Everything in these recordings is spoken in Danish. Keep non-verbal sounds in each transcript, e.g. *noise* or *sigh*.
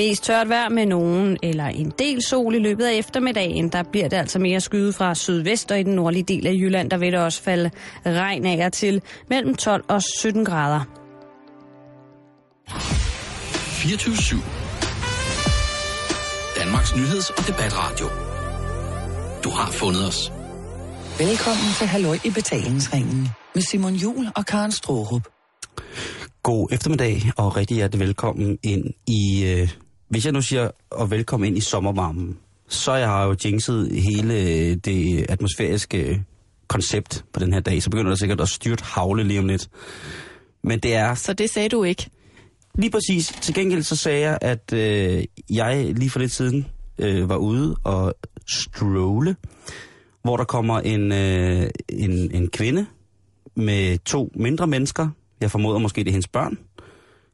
Mest tørt vejr med nogen eller en del sol i løbet af eftermiddagen. Der bliver det altså mere skyde fra sydvest, og i den nordlige del af Jylland, der vil der også falde regn af og til mellem 12 og 17 grader. 24 Danmarks nyheds- og debatradio. Du har fundet os. Velkommen til Halløj i betalingsringen med Simon Jul og Karen Strohrup. God eftermiddag og rigtig hjertelig velkommen ind i, øh, hvis jeg nu siger, og velkommen ind i sommervarmen, så jeg har jo jinxet hele det atmosfæriske koncept på den her dag, så begynder der sikkert at styrt havle lige om lidt. Men det er Så det sagde du ikke. lige præcis, til gengæld så sagde jeg, at øh, jeg lige for lidt siden øh, var ude og strolle, hvor der kommer en, øh, en, en kvinde med to mindre mennesker, jeg formoder måske det er hendes børn,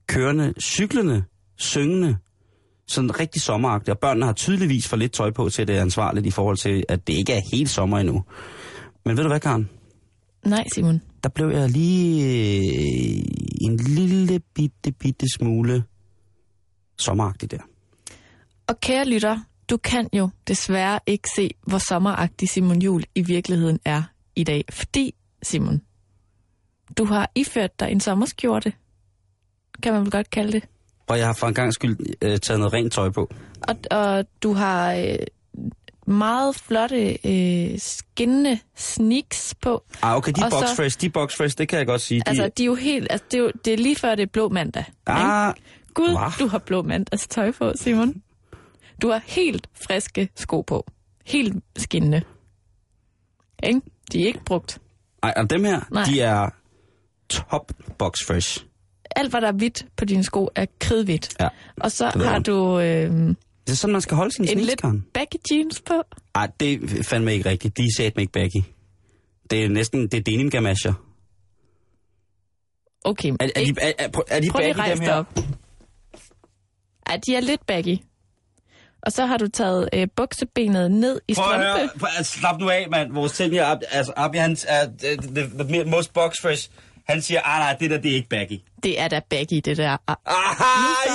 kørende, cyklende, syngende, sådan rigtig sommeragtigt, og børnene har tydeligvis for lidt tøj på til, at det er ansvarligt i forhold til, at det ikke er helt sommer endnu. Men ved du hvad, Karen? Nej, Simon. Der blev jeg lige øh, en lille bitte, bitte smule sommeragtig der. Og kære lytter, du kan jo desværre ikke se, hvor sommeragtig Simon Jul i virkeligheden er i dag. Fordi, Simon, du har iført dig en sommerskjorte. Kan man vel godt kalde det. Og jeg har for en gang skyld øh, taget noget rent tøj på. Og, og du har øh, meget flotte øh, skinnende sneaks på. Ah, okay, de er boxfresh, de boxfresh, det kan jeg godt sige. Altså, de er jo helt... Altså, det, er jo, det er lige før, det er blå mandag. ikke? ah, Gud, Hva? du har blå mandags tøj på, Simon. Du har helt friske sko på. Helt skinnende. Ikke? De er ikke brugt. ej, og dem her, Nej. de er top boxfresh. Alt, hvad der er hvidt på dine sko, er kridhvidt. Ja. Og så har du øh, Det er sådan, man skal holde sin en sneaks, lidt baggy jeans på. Ej, det er fandme ikke rigtigt. De er sat mig ikke baggy. Det er næsten, det er denim gamasher. Okay, Er, er, de, er, er, er de prøv at baggy, rejse dem her? op. Ej, de er lidt baggy. Og så har du taget øh, buksebenet ned i Prøv at strømpe. høre, prøv, slap nu af, mand. Vores her, altså, han er the, the, the most boxfresh. Han siger, ah nej, det der, det er ikke baggy. Det er da baggy, det der. Ah. Aha,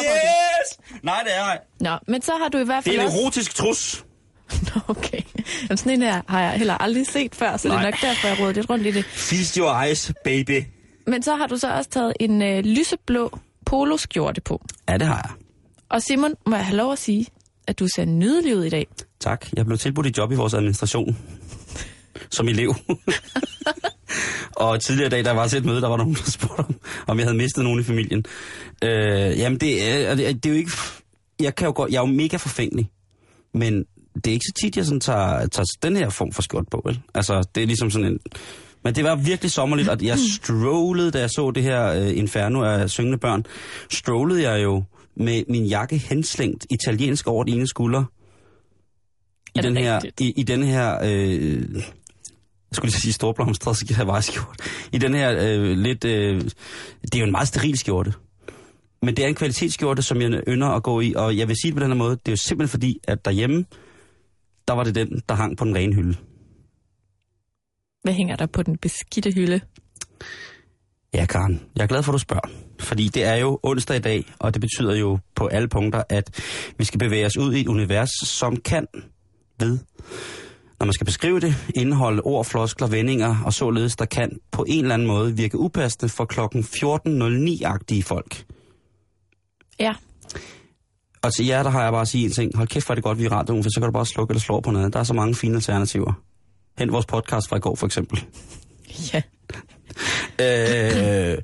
yes! Nej, det er ej. Nå, men så har du i hvert Det fald er en også... erotisk trus. *laughs* Nå, okay. Jamen, sådan en her har jeg heller aldrig set før, så Nej. det er nok derfor, jeg råder lidt rundt i det. Feast your eyes, baby. Men så har du så også taget en øh, lyseblå poloskjorte på. Ja, det har jeg. Og Simon, må jeg have lov at sige, at du ser nydelig ud i dag. Tak. Jeg blev tilbudt et job i vores administration. Som elev. *laughs* og tidligere i dag, der var til et møde, der var nogen, der spurgte om, om jeg havde mistet nogen i familien. Øh, jamen, det er, det, er, det er jo ikke... Jeg, kan jo godt, jeg er jo mega forfængelig. Men det er ikke så tit, jeg sådan tager, tager den her form for skjort på, vel? Altså, det er ligesom sådan en... Men det var virkelig sommerligt, og jeg strollede, da jeg så det her øh, inferno af syngende børn, strollede jeg jo med min jakke henslængt italiensk over den ene skulder. I den her, i, i den her, øh, jeg skulle lige sige storblomstret, Hawaii-skjorte. I den her øh, lidt, øh, det er jo en meget steril skjorte. Men det er en kvalitetsskjorte, som jeg ynder at gå i, og jeg vil sige det på den her måde, det er jo simpelthen fordi, at derhjemme, der var det den, der hang på den rene hylde. Hvad hænger der på den beskidte hylde? Ja, Karen, jeg er glad for, at du spørger. Fordi det er jo onsdag i dag, og det betyder jo på alle punkter, at vi skal bevæge os ud i et univers, som kan ved, når man skal beskrive det, indeholde ord, floskler, vendinger og således, der kan på en eller anden måde virke upassende for klokken 14.09-agtige folk. Ja, Og til jer, der har jeg bare at sige en ting. Hold kæft, hvor er det godt, vi er radioen, for så kan du bare slukke eller slå på noget. Der er så mange fine alternativer. Hent vores podcast fra i går, for eksempel. ja. *laughs* øh,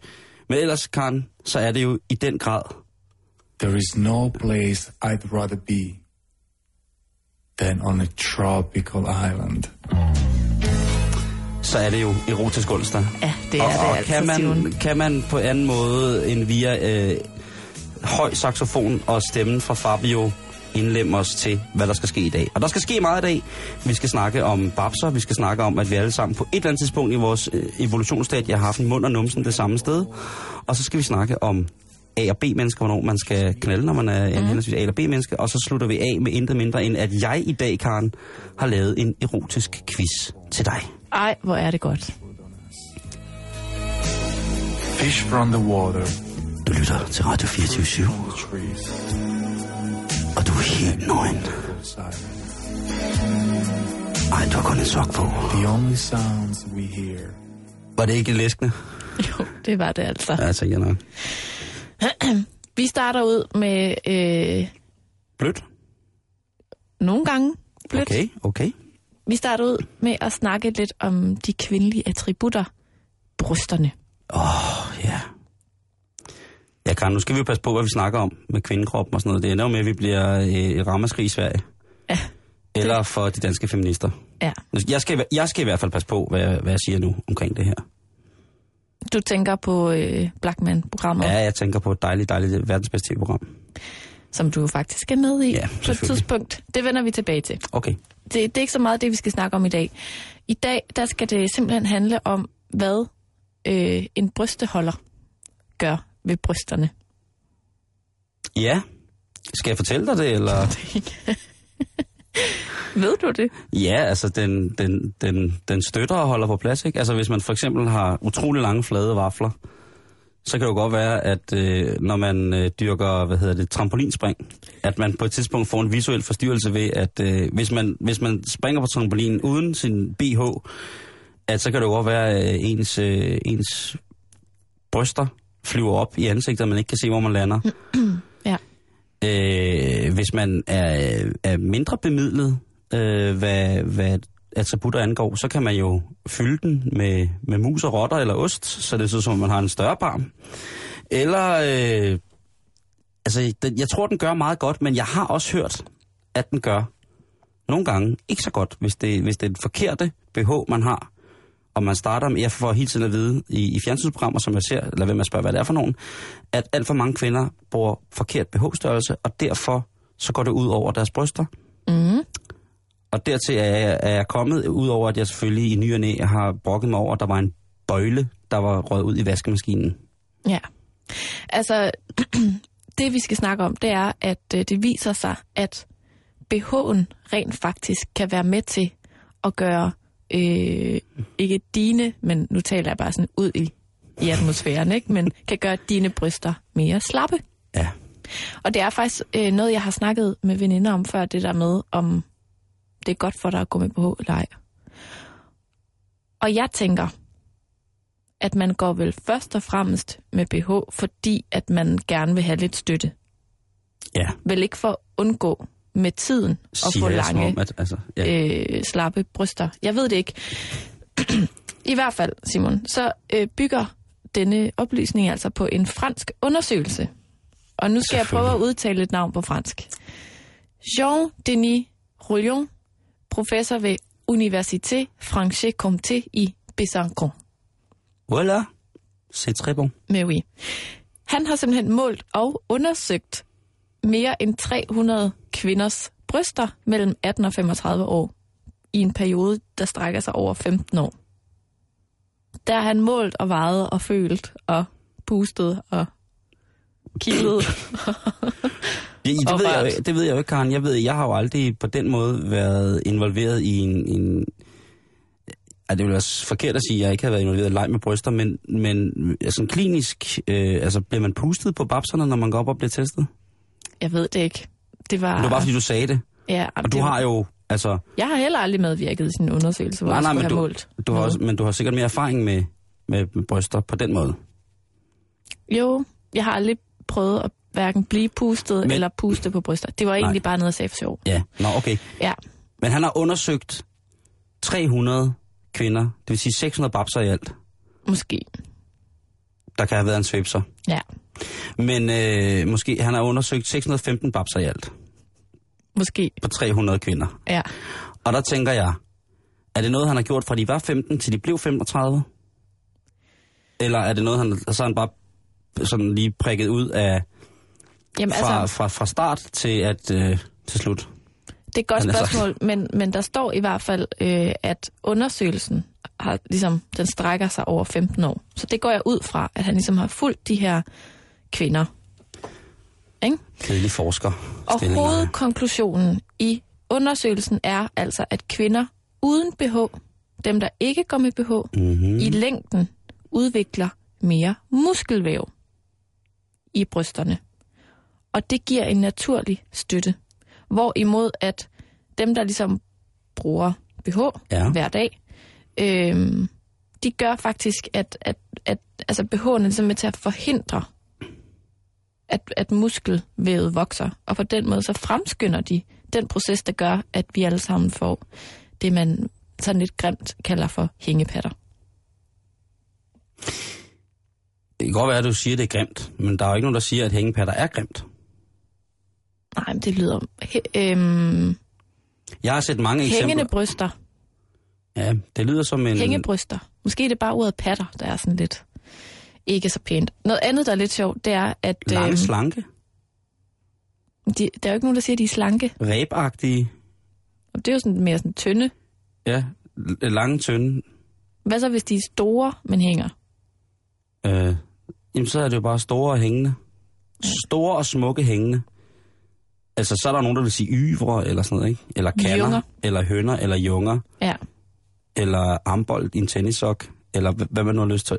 men ellers, Karen, så er det jo i den grad There is no place I'd rather be than on a tropical island. så er det jo erotisk onsdag. Ja, det er og, det og altså, kan, man, Simon. kan man på anden måde end via øh, høj saxofon og stemmen fra Fabio indlemme os til, hvad der skal ske i dag. Og der skal ske meget i dag. Vi skal snakke om babser, vi skal snakke om, at vi alle sammen på et eller andet tidspunkt i vores øh, evolutionsstadie har haft en mund og numsen det samme sted. Og så skal vi snakke om A- og B-mennesker, hvornår man skal knalde, når man er mm. henholdsvis A- eller B-menneske. Og så slutter vi af med intet mindre end, at jeg i dag, Karen, har lavet en erotisk quiz til dig. Ej, hvor er det godt. Fish from the water, Du lytter til Radio 24 the trees. helt nøgen. Ej, du har kun en sok på. The only sounds we hear Var det ikke læskende? Jo, det var det altså. Ja, tænker jeg nok. *clears throat* Vi starter ud med øh, Blødt? nogle gange blødt. Okay, okay. Vi starter ud med at snakke lidt om de kvindelige attributter. Brysterne. Åh, ja. Ja, Karen, nu skal vi jo passe på, hvad vi snakker om med kvindekroppen og sådan noget. Det ender jo med, at vi bliver øh, et ramaskrig i Sverige. Ja. Eller for de danske feminister. Ja. Jeg skal, jeg skal i hvert fald passe på, hvad, jeg- hvad jeg siger nu omkring det her. Du tænker på øh, Blackman-programmet, Ja, jeg tænker på et dejligt, dejligt verdens bedste tv-program. som du faktisk er med i Ja, på et tidspunkt. Det vender vi tilbage til. Okay. Det, det er ikke så meget det, vi skal snakke om i dag. I dag, der skal det simpelthen handle om, hvad øh, en brysteholder gør ved brysterne. Ja. Skal jeg fortælle dig det, eller? *laughs* *laughs* Ved du det? Ja, altså den, den, den, den støtter og holder på plads, ikke? Altså hvis man for eksempel har utrolig lange flade vafler, så kan det jo godt være, at øh, når man øh, dyrker, hvad hedder det, trampolinspring, at man på et tidspunkt får en visuel forstyrrelse ved, at øh, hvis, man, hvis man springer på trampolinen uden sin BH, at så kan det jo godt være, at øh, ens, øh, ens bryster flyver op i ansigtet, og man ikke kan se, hvor man lander. *clears throat* Øh, hvis man er, er mindre bemidlet, øh, hvad, hvad attributter angår, så kan man jo fylde den med, med mus og rotter eller ost, så det ser som, man har en større barm. Eller, øh, altså, den, jeg tror, den gør meget godt, men jeg har også hørt, at den gør nogle gange ikke så godt, hvis det, hvis det er den forkerte BH, man har. Og man starter med, jeg får hele tiden at vide i, i fjernsynsprogrammer, som jeg ser, eller hvem jeg spørger, hvad det er for nogen, at alt for mange kvinder bruger forkert BH-størrelse, og derfor så går det ud over deres bryster. Mm. Og dertil er jeg, er jeg kommet, ud over at jeg selvfølgelig i ny og næ har brokket mig over, at der var en bøjle, der var røget ud i vaskemaskinen. Ja. Altså, *clears throat* det vi skal snakke om, det er, at øh, det viser sig, at BH'en rent faktisk kan være med til at gøre, øh, ikke dine, men nu taler jeg bare sådan ud i, i atmosfæren, ikke? men kan gøre dine bryster mere slappe. Ja. Og det er faktisk øh, noget, jeg har snakket med veninder om før, det der med, om det er godt for dig at gå med BH eller ej. Og jeg tænker, at man går vel først og fremmest med BH, fordi at man gerne vil have lidt støtte. Ja, Vel ikke for at undgå med tiden at siger få lange, om, at, altså, ja. øh, slappe bryster. Jeg ved det ikke. *clears throat* I hvert fald, Simon, så øh, bygger denne oplysning altså på en fransk undersøgelse. Og nu skal jeg prøve at udtale et navn på fransk. Jean-Denis Rouillon, professor ved Université Franche-Comté i Besançon. Voilà, c'est très bon. Mais oui. Han har simpelthen målt og undersøgt mere end 300 kvinders bryster mellem 18 og 35 år i en periode, der strækker sig over 15 år. Der har han målt og vejet og følt og pustet og kildet. *laughs* Ja, det, Og ved jeg, rørt. det ved jeg jo ikke, Karen. Jeg ved, jeg har jo aldrig på den måde været involveret i en... en ja, det vil være forkert at sige, at jeg ikke har været involveret i leg med bryster, men, men altså, klinisk, øh, altså, bliver man pustet på babserne, når man går op og bliver testet? Jeg ved det ikke. Det var... Det var bare, fordi du sagde det. ja, Og du var- har jo, altså... Jeg har heller aldrig medvirket i sådan en undersøgelse, hvor Nej, jeg nej, skulle men have du, målt. du har også, men du har sikkert mere erfaring med, med, bryster på den måde. Jo, jeg har aldrig prøvet at hverken blive pustet Men- men... eller puste på bryster. Det var egentlig bare noget, jeg sagde for sjov. Ja, nå okay. Ja, Men han har undersøgt 300 kvinder, det vil sige 600 babser i alt, måske. Der kan have været en svipser. Ja, Men øh, måske, han har undersøgt 615 babser i alt måske. på 300 kvinder. Ja. Og der tænker jeg, er det noget, han har gjort fra de var 15 til de blev 35? Eller er det noget, han, så han bare sådan lige prikket ud af Jamen fra, altså, fra, fra start til at øh, til slut? det er et godt spørgsmål, men, men der står i hvert fald, øh, at undersøgelsen har, ligesom, den strækker sig over 15 år. Så det går jeg ud fra, at han ligesom har fulgt de her kvinder. Ikke? Kedelig forsker. Og hovedkonklusionen i undersøgelsen er altså, at kvinder uden BH, dem der ikke går med BH, Mm-hmm. i længden udvikler mere muskelvæv i brysterne. Og det giver en naturlig støtte. Hvorimod at dem, der ligesom bruger BH Ja. hver dag, øhm, de gør faktisk, at, at, at altså BH'en er med til at forhindre, at, at muskelvævet vokser. Og på den måde så fremskynder de den proces, der gør, at vi alle sammen får det, man sådan lidt grimt kalder for hængepatter. Det kan godt være, at du siger, at det er grimt, men der er jo ikke nogen, der siger, at hængepatter er grimt. Nej, men det lyder... He, øhm, Jeg har set mange hængende eksempler. bryster. Ja, det lyder som en... Hængebryster. Måske er det bare ordet patter, der er sådan lidt ikke så pænt. Noget andet, der er lidt sjovt, det er, at Lange, øhm, slanke, de, der er jo ikke nogen, der siger, at de er slanke. ræbagtige, Og det er jo sådan mere sådan tynde. ja, lange, tynde. Hvad så, hvis de er store, men hænger? Øh, jamen, så er det jo bare store og hængende. Store og smukke hængende. Altså, så er der nogen, der vil sige yvre, eller sådan noget, ikke? Eller kander, Junger. eller hønder, eller junger, Ja. Eller armbold i en tennissok, eller hvad man nu har lyst til.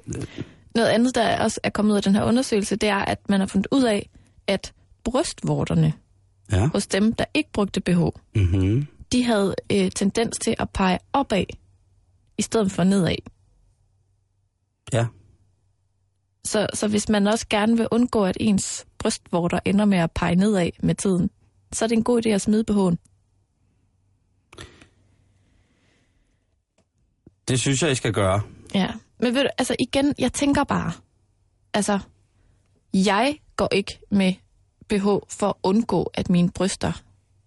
Noget andet, der også er kommet ud af den her undersøgelse, det er, at man har fundet ud af, at brystvorterne Ja. hos dem, der ikke brugte BH, Mm-hmm. de havde øh, tendens til at pege opad, i stedet for nedad. Ja. Så, så hvis man også gerne vil undgå, at ens brystvorter ender med at pege nedad med tiden, så er det en god idé at smide BH'en. Det synes jeg, I skal gøre. Ja, men ved du, altså igen, jeg tænker bare, altså, jeg går ikke med BH for at undgå, at mine bryster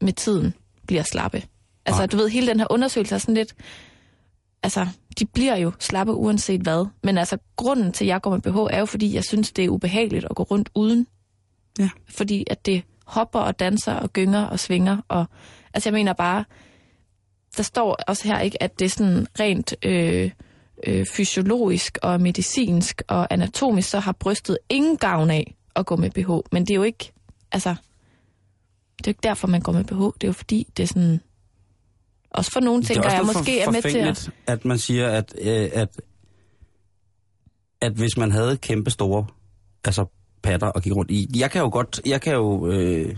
med tiden bliver slappe. Altså, Nej. du ved, hele den her undersøgelse er sådan lidt, altså, de bliver jo slappe uanset hvad. Men altså, grunden til, at jeg går med BH, er jo, fordi jeg synes, det er ubehageligt at gå rundt uden. Ja. Fordi at det hopper og danser og gynger og svinger. Og, altså, jeg mener bare, der står også her ikke, at det er sådan rent øh, øh, fysiologisk og medicinsk og anatomisk, så har brystet ingen gavn af at gå med BH. Men det er jo ikke, altså, det er jo ikke derfor, man går med BH. Det er jo fordi, det er sådan, også for nogle ting, der jeg måske er med til at... at man siger, at, øh, at, at hvis man havde kæmpe store altså patter og gik rundt i... Jeg kan jo godt... Jeg kan jo... Øh,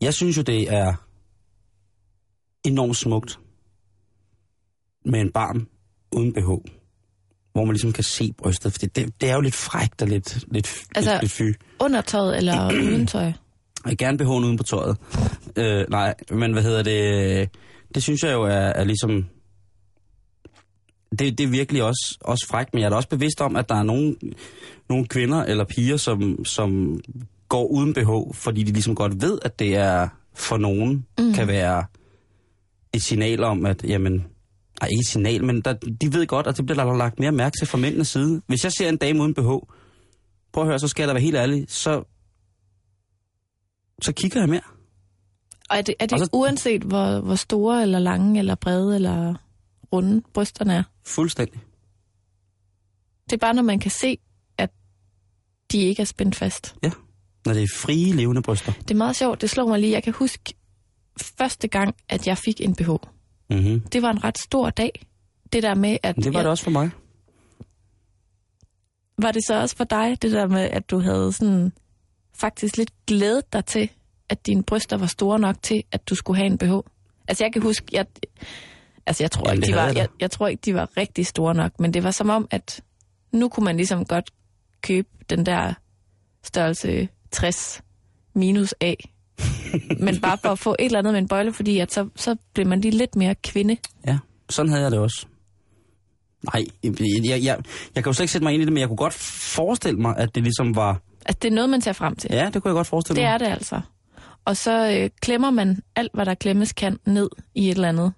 jeg synes jo, det er enormt smukt med en barm uden BH, hvor man ligesom kan se brystet, for det, det, er jo lidt frækt og lidt, lidt, Altså- lidt, lidt fy. Under tøjet eller *clears throat* uden tøj. Jeg gerne BH'en uden på tøjet. Øh, nej, men hvad hedder det? Det synes jeg jo er, er ligesom... Det, det er virkelig også, også frækt, men jeg er da også bevidst om, at der er nogle, nogle kvinder eller piger, som, som går uden BH, fordi de ligesom godt ved, at det er for nogen, mm. kan være et signal om, at jamen, nej, ikke et signal, men der, de ved godt, at det bliver der lagt mere mærke til fra mændenes side. Hvis jeg ser en dame uden BH, prøv at høre, så skal jeg da være helt ærlig, så, så kigger jeg mere. Og er det, er det så- uanset, hvor, hvor store eller lange eller brede eller runde brysterne er? Fuldstændig. Det er bare, når man kan se, at de ikke er spændt fast. Når det er frie, levende bryster. Det er meget sjovt. Det slog mig lige. Jeg kan huske første gang, at jeg fik en BH. Mm-hmm. Det var en ret stor dag. Det der med, at... Det var jeg, det også for mig. Var det så også for dig, det der med, at du havde sådan faktisk lidt glædet dig til, at dine bryster var store nok til, at du skulle have en BH? Altså jeg kan huske, jeg, altså jeg tror, Jamen, ikke, de var, jeg, jeg tror ikke, de var rigtig store nok, men det var som om, at nu kunne man ligesom godt købe den der størrelse 60 minus A. *laughs* men bare for at få et eller andet med en bøjle, fordi at så, så blev man lige lidt mere kvinde. Ja, sådan havde jeg det også. Nej, jeg, jeg, jeg, kan jo slet ikke sætte mig ind i det, men jeg kunne godt forestille mig, at det ligesom var... Altså det er noget, man ser frem til. Ja, det kunne jeg godt forestille Det mig. er det altså. Og så øh, klemmer man alt, hvad der klemmes kan, ned i et eller andet.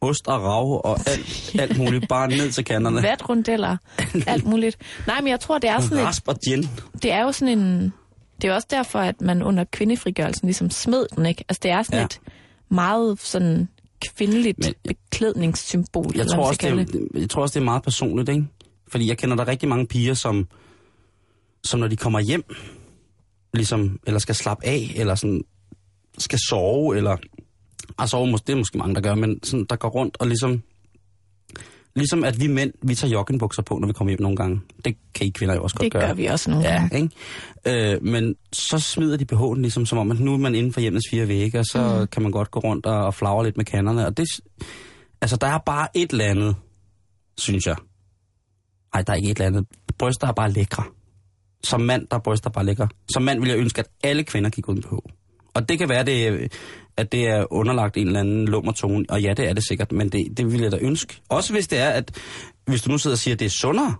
Ost og rav og alt, alt muligt, *laughs* bare ned til kanterne. Vatrundeller, alt muligt. Nej, men jeg tror, det er sådan et, Rasp og gin. det er jo sådan en... Det er også derfor, at man under kvindefrigørelsen ligesom smed den, ikke? Altså det er sådan Ja. et meget sådan kvindeligt Men- beklædningssymbol. Jeg hvad tror, også, det, er- jeg tror også, det er meget personligt, ikke? Fordi jeg kender der rigtig mange piger, som, som når de kommer hjem, ligesom, eller skal slappe af, eller sådan, skal sove, eller... Mås- det er måske mange, der gør, men sådan, der går rundt og ligesom Ligesom at vi mænd, vi tager joggingbukser på, når vi kommer hjem nogle gange. Det kan I kvinder jo også godt Det gøre. gør vi også nogle Ja, gange. ikke? Øh, men så smider de BH'en ligesom, som om, at nu er man inden for hjemmets fire vægge, og så mm. kan man godt gå rundt og, og flagre lidt med kanderne. Og det, altså, der er bare et eller andet, synes jeg. Nej, der er ikke et eller andet. Bryster er bare lækre. Som mand, der er bryster bare lækre. Som mand vil jeg ønske, at alle kvinder gik uden BH. Og det kan være, det, at det er underlagt en eller anden lummer tone, og ja, det er det sikkert, men det, det vil jeg da ønske. Også hvis det er, at hvis du nu sidder og siger, at det er sundere,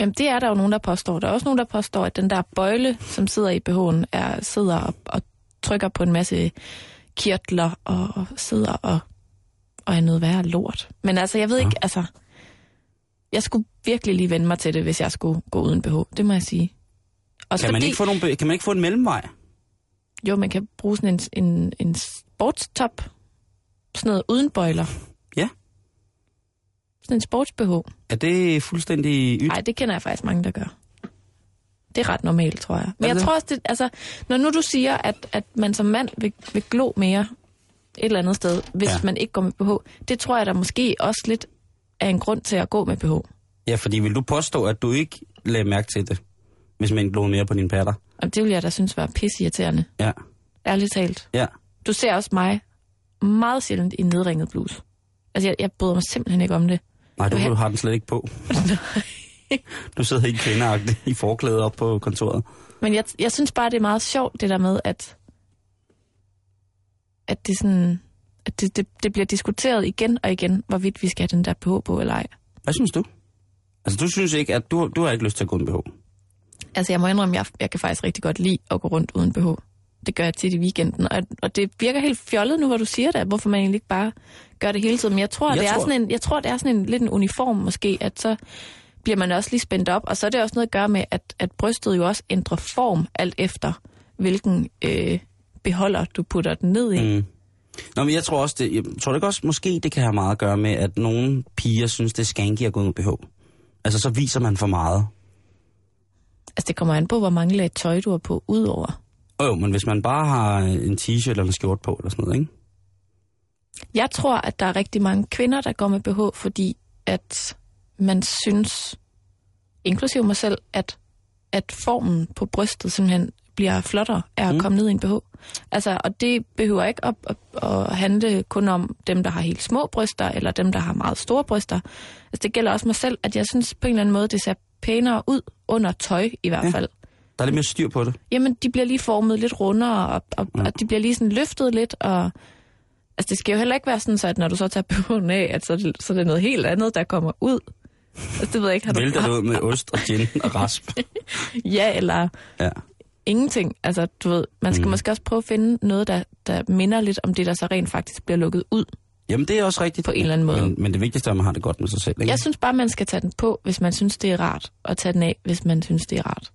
Jamen, det er der jo nogen, der påstår. Der er også nogen, der påstår, at den der bøjle, som sidder i BH'en, er, sidder og, og trykker på en masse kirtler og, og sidder og, og er noget værre lort. Men altså, jeg ved ikke, altså... Jeg skulle virkelig lige vende mig til det, hvis jeg skulle gå uden BH. Det må jeg sige. Også kan man, ikke få nogle, kan man ikke få en mellemvej? Jo, man kan bruge sådan en, en, en sportstop. Sådan noget uden bøjler. Ja. Sådan en sports-BH. Er det fuldstændig ydt? Nej, det kender jeg faktisk mange, der gør. Det er ret normalt, tror jeg. Men jeg tror også, det, altså, når nu du siger, at, at man som mand vil, vil glo mere et eller andet sted, hvis ja. man ikke går med BH, det tror jeg der måske også lidt er en grund til at gå med BH. Ja, fordi vil du påstå, at du ikke lagde mærke til det, hvis man glod mere på dine patter? Og det vil jeg da synes var pisseirriterende. Ja, Ærligt talt. ja. Du ser også mig meget sjældent i nedringet blus. Altså, jeg, jeg bryder mig simpelthen ikke om det. Nej, du vil har den slet ikke på. *laughs* Du sidder helt kvindeagtigt i forklædet op på kontoret. Men jeg, jeg synes bare, det er meget sjovt, det der med, at, at, det, sådan, at det, det, det bliver diskuteret igen og igen, hvorvidt vi skal have den der BH på eller ej. Hvad synes du? Altså, du synes ikke, at du, du har ikke lyst til at gå en BH? Altså, jeg må indrømme, jeg, jeg kan faktisk rigtig godt lide at gå rundt uden BH. Det gør jeg tit i weekenden, og, og det virker helt fjollet nu, hvor du siger det, hvorfor man egentlig ikke bare gør det hele tiden. Men jeg tror, Jeg det er tror- sådan en, jeg tror, det er sådan en lidt en uniform måske, at så bliver man også lige spændt op, og så er det også noget at gøre med, at, at brystet jo også ændrer form alt efter, hvilken øh, beholder du putter den ned i. Mm. Nå, men jeg tror også, det, jeg tror ikke også, måske det kan have meget at gøre med, at nogle piger synes, det er skanky at gå med BH. Altså, så viser man for meget. Altså, det kommer an på, hvor mange lag tøj du har på udover. Og jo, men hvis man bare har en t-shirt eller en skjort på, eller sådan noget, ikke? Jeg tror, at der er rigtig mange kvinder, der går med BH, fordi at man synes, inklusive mig selv, at, at formen på brystet simpelthen bliver flottere af at Mm. mm. komme ned i en BH. Altså, og det behøver ikke at, at, at handle kun om dem, der har helt små bryster, eller dem, der har meget store bryster. Altså, det gælder også mig selv, at jeg synes på en eller anden måde, det ser pænere ud under tøj i hvert Ja. fald. Der er lidt mere styr på det. Jamen, de bliver lige formet lidt rundere, og, og, ja. og de bliver lige sådan løftet lidt, og altså, det skal jo heller ikke være sådan, så at når du så tager BH'en af, at så, er det- så er noget helt andet, der kommer ud. Altså, det ved jeg ikke, har du... Vælter det ud med *laughs* ost og gin og rasp. Ja, eller Ja. Ingenting. Altså, du ved, man skal Mm. måske også prøve at finde noget, der, der minder lidt om det, der så rent faktisk bliver lukket ud. Jamen, det er også rigtigt. På en eller anden måde. Men, men det vigtigste er, at man har det godt med sig selv, ikke? Jeg synes bare, man skal tage den på, hvis man synes, det er rart, og tage den af, hvis man synes, det er rart.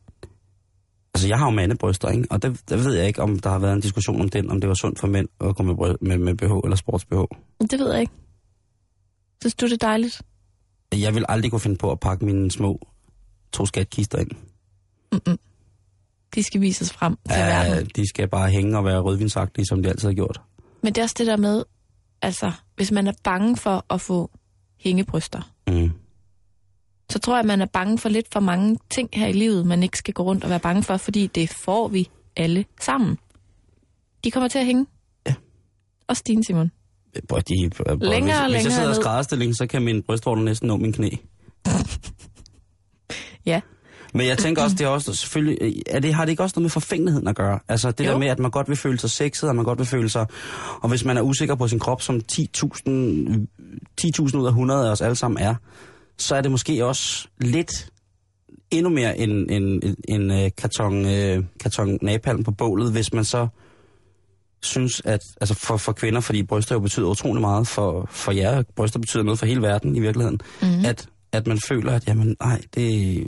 Altså, jeg har jo mandebryster, ikke? Og der, der ved jeg ikke, om der har været en diskussion om den, om det var sundt for mænd at gå med, bry- med, med BH eller sports-BH. Det ved jeg ikke. Synes du, det er dejligt? Jeg vil aldrig kunne finde på at pakke mine små to skatkister ind. Mm-mm. De skal vises frem til Ja, verden. de skal bare hænge og være rødvinsagtige, som de altid har gjort. Men det er også det der med, altså, hvis man er bange for at få hængebryster, Mm. så tror jeg, man er bange for lidt for mange ting her i livet, man ikke skal gå rundt og være bange for, fordi det får vi alle sammen. De kommer til at hænge. Ja. Også dine, Simon. Bro, de, bro, Længere hvis, og hvis jeg længere sidder i skrædderstilling, så kan min brystvorter næsten nå min knæ. Ja. Men jeg tænker også, det er også selvfølgelig, er det, har det ikke også noget med forfængeligheden at gøre? Altså det jo. Der med, at man godt vil føle sig sexet, og man godt vil føle sig, og hvis man er usikker på sin krop, som 10.000 10.000 ud af 100 af os alle sammen er, så er det måske også lidt endnu mere en, en, en, en øh, karton, øh, karton napalm på bålet, hvis man så synes, at altså for, for kvinder, fordi bryster jo betyder utrolig meget for, for jer, bryster betyder noget for hele verden i virkeligheden, Mm-hmm. at, at man føler, at jamen, nej, det...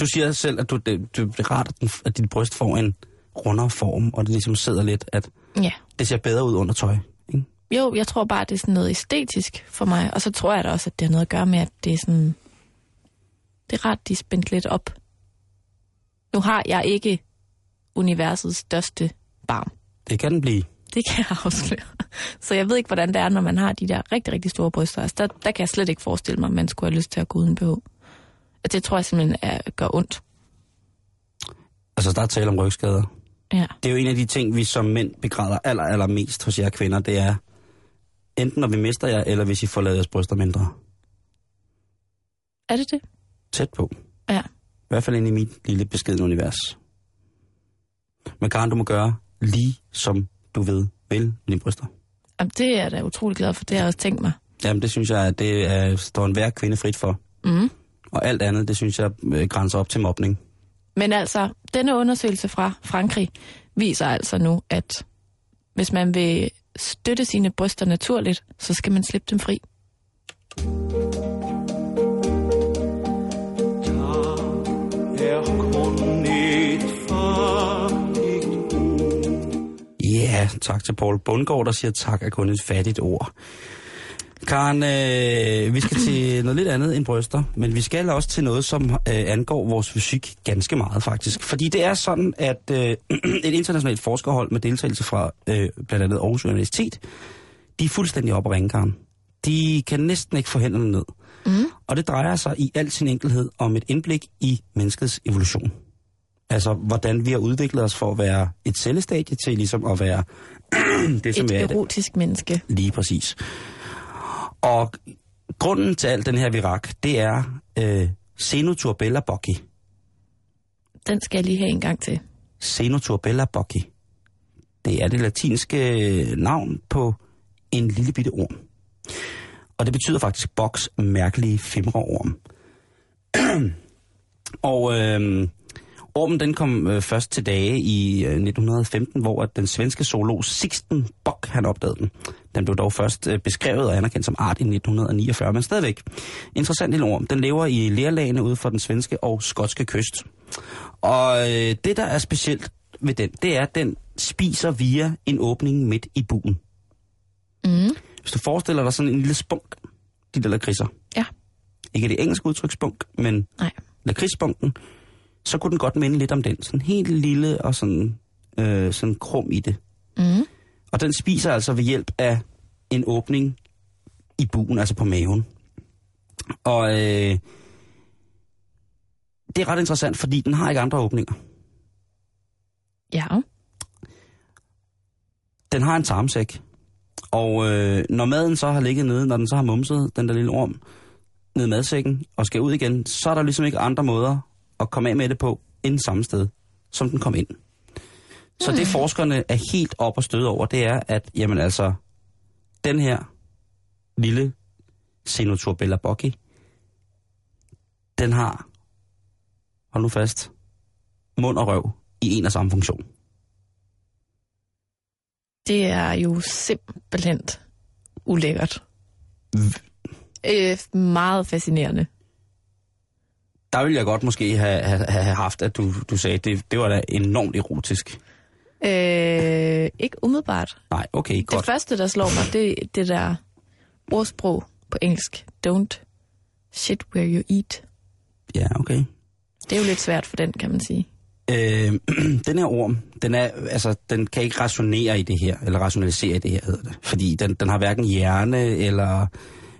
Du siger selv, at du, det, det er rart, at, den, at dit bryst får en rundere form, og det ligesom sidder lidt, at Ja. det ser bedre ud under tøj. Ikke? Jo, jeg tror bare, det er sådan noget æstetisk for mig. Og så tror jeg da også, at det har noget at gøre med, at det er sådan... Det er rart, de er spændt lidt op. Nu har jeg ikke universets største barm. Det kan den blive. Det kan jeg afsløre. Så jeg ved ikke, hvordan det er, når man har de der rigtig, rigtig store bryster. Altså, der, der kan jeg slet ikke forestille mig, at man skulle have lyst til at gå uden BH. Altså, Det tror jeg simpelthen er, gør ondt. Altså, der er tale om rygskader. Ja. Det er jo en af de ting, vi som mænd begræder aller, aller mest hos jer kvinder. Det er enten når vi mister jer, eller hvis I får lavet jeres bryster mindre. Er det det? Tæt på. Ja. I hvert fald ind i mit lille beskedne univers. Men Karen, du må gøre lige som du ved vil med dine bryster. Jamen, det er jeg da utrolig glad for. Det har jeg også tænkt mig. Jamen, det synes jeg, at det er, står en hver kvinde frit for. Mm. Og alt andet, det synes jeg øh, grænser op til mobning. Men altså, denne undersøgelse fra Frankrig viser altså nu, at hvis man vil støtte sine bryster naturligt, så skal man slippe dem fri. Ja, tak til Paul Bundgaard, der siger tak er kun et fattigt ord. Karen, øh, vi skal til *clears throat* noget lidt andet end bryster, men vi skal også til noget, som øh, angår vores fysik ganske meget faktisk. Fordi det er sådan, at øh, *clears throat* et internationalt forskerhold med deltagelse fra øh, blandt andet Aarhus Universitet, de er fuldstændig oppe at ringe, Karen. De kan næsten ikke få hænderne ned. Mm. Og det drejer sig i al sin enkelhed om et indblik i menneskets evolution. Altså, hvordan vi har udviklet os for at være et cellestadie til ligesom at være *clears throat* det, som Et er det. erotisk menneske. Lige præcis. Og grunden til al den her virak, det er øh, Xenoturbella bocchi. Den skal jeg lige have en gang til. Xenoturbella bocchi. Det er det latinske navn på en lille bitte orm. Og det betyder faktisk boks mærkelige fimreorm. *clears throat* og øh, ormen den kom øh, først til dage i øh, 1915, hvor at den svenske zoolog Sixten Bock han opdagede den. Den blev dog først øh, beskrevet og anerkendt som art i 1949, men stadigvæk. Interessant lille orm. Den lever i lerlagene ude for den svenske og skotske kyst. Og øh, det, der er specielt ved den, det er, at den spiser via en åbning midt i buen. Mm. Hvis du forestiller dig sådan en lille spunk, de der lakridser. Ja. Ikke det engelske udtryk spunk, men Nej. lakridspunkten, så kunne den godt minde lidt om den. Sådan helt lille og sådan, øh, sådan krum i det. Mm. Og den spiser altså ved hjælp af en åbning i buen, altså på maven. Og øh, det er ret interessant, fordi den har ikke andre åbninger. Ja. Den har en tarmsæk. Og øh, når maden så har ligget nede, når den så har mumset, den der lille orm, ned i madsækken og skal ud igen, så er der ligesom ikke andre måder at komme af med det på, end samme sted, som den kom ind. Så det forskerne er helt op og støde over, det er, at jamen altså, den her lille Xenoturbella bocchi, den har, hold nu fast, mund og røv i en og samme funktion. Det er jo simpelthen ulækkert. Øh, meget fascinerende. Der ville jeg godt måske have, have, have haft, at du, du sagde, det, det var da enormt erotisk. Øh, ikke umiddelbart. Nej, okay, Det godt. første, der slår mig, det er det der ordsprog på engelsk. Don't shit where you eat. Ja, okay. Det er jo lidt svært for den, kan man sige. Øh, *clears throat* den her orm, den, er, altså, den kan ikke rationere i det her, eller rationalisere i det her, hedder det. Fordi den, den har hverken hjerne, eller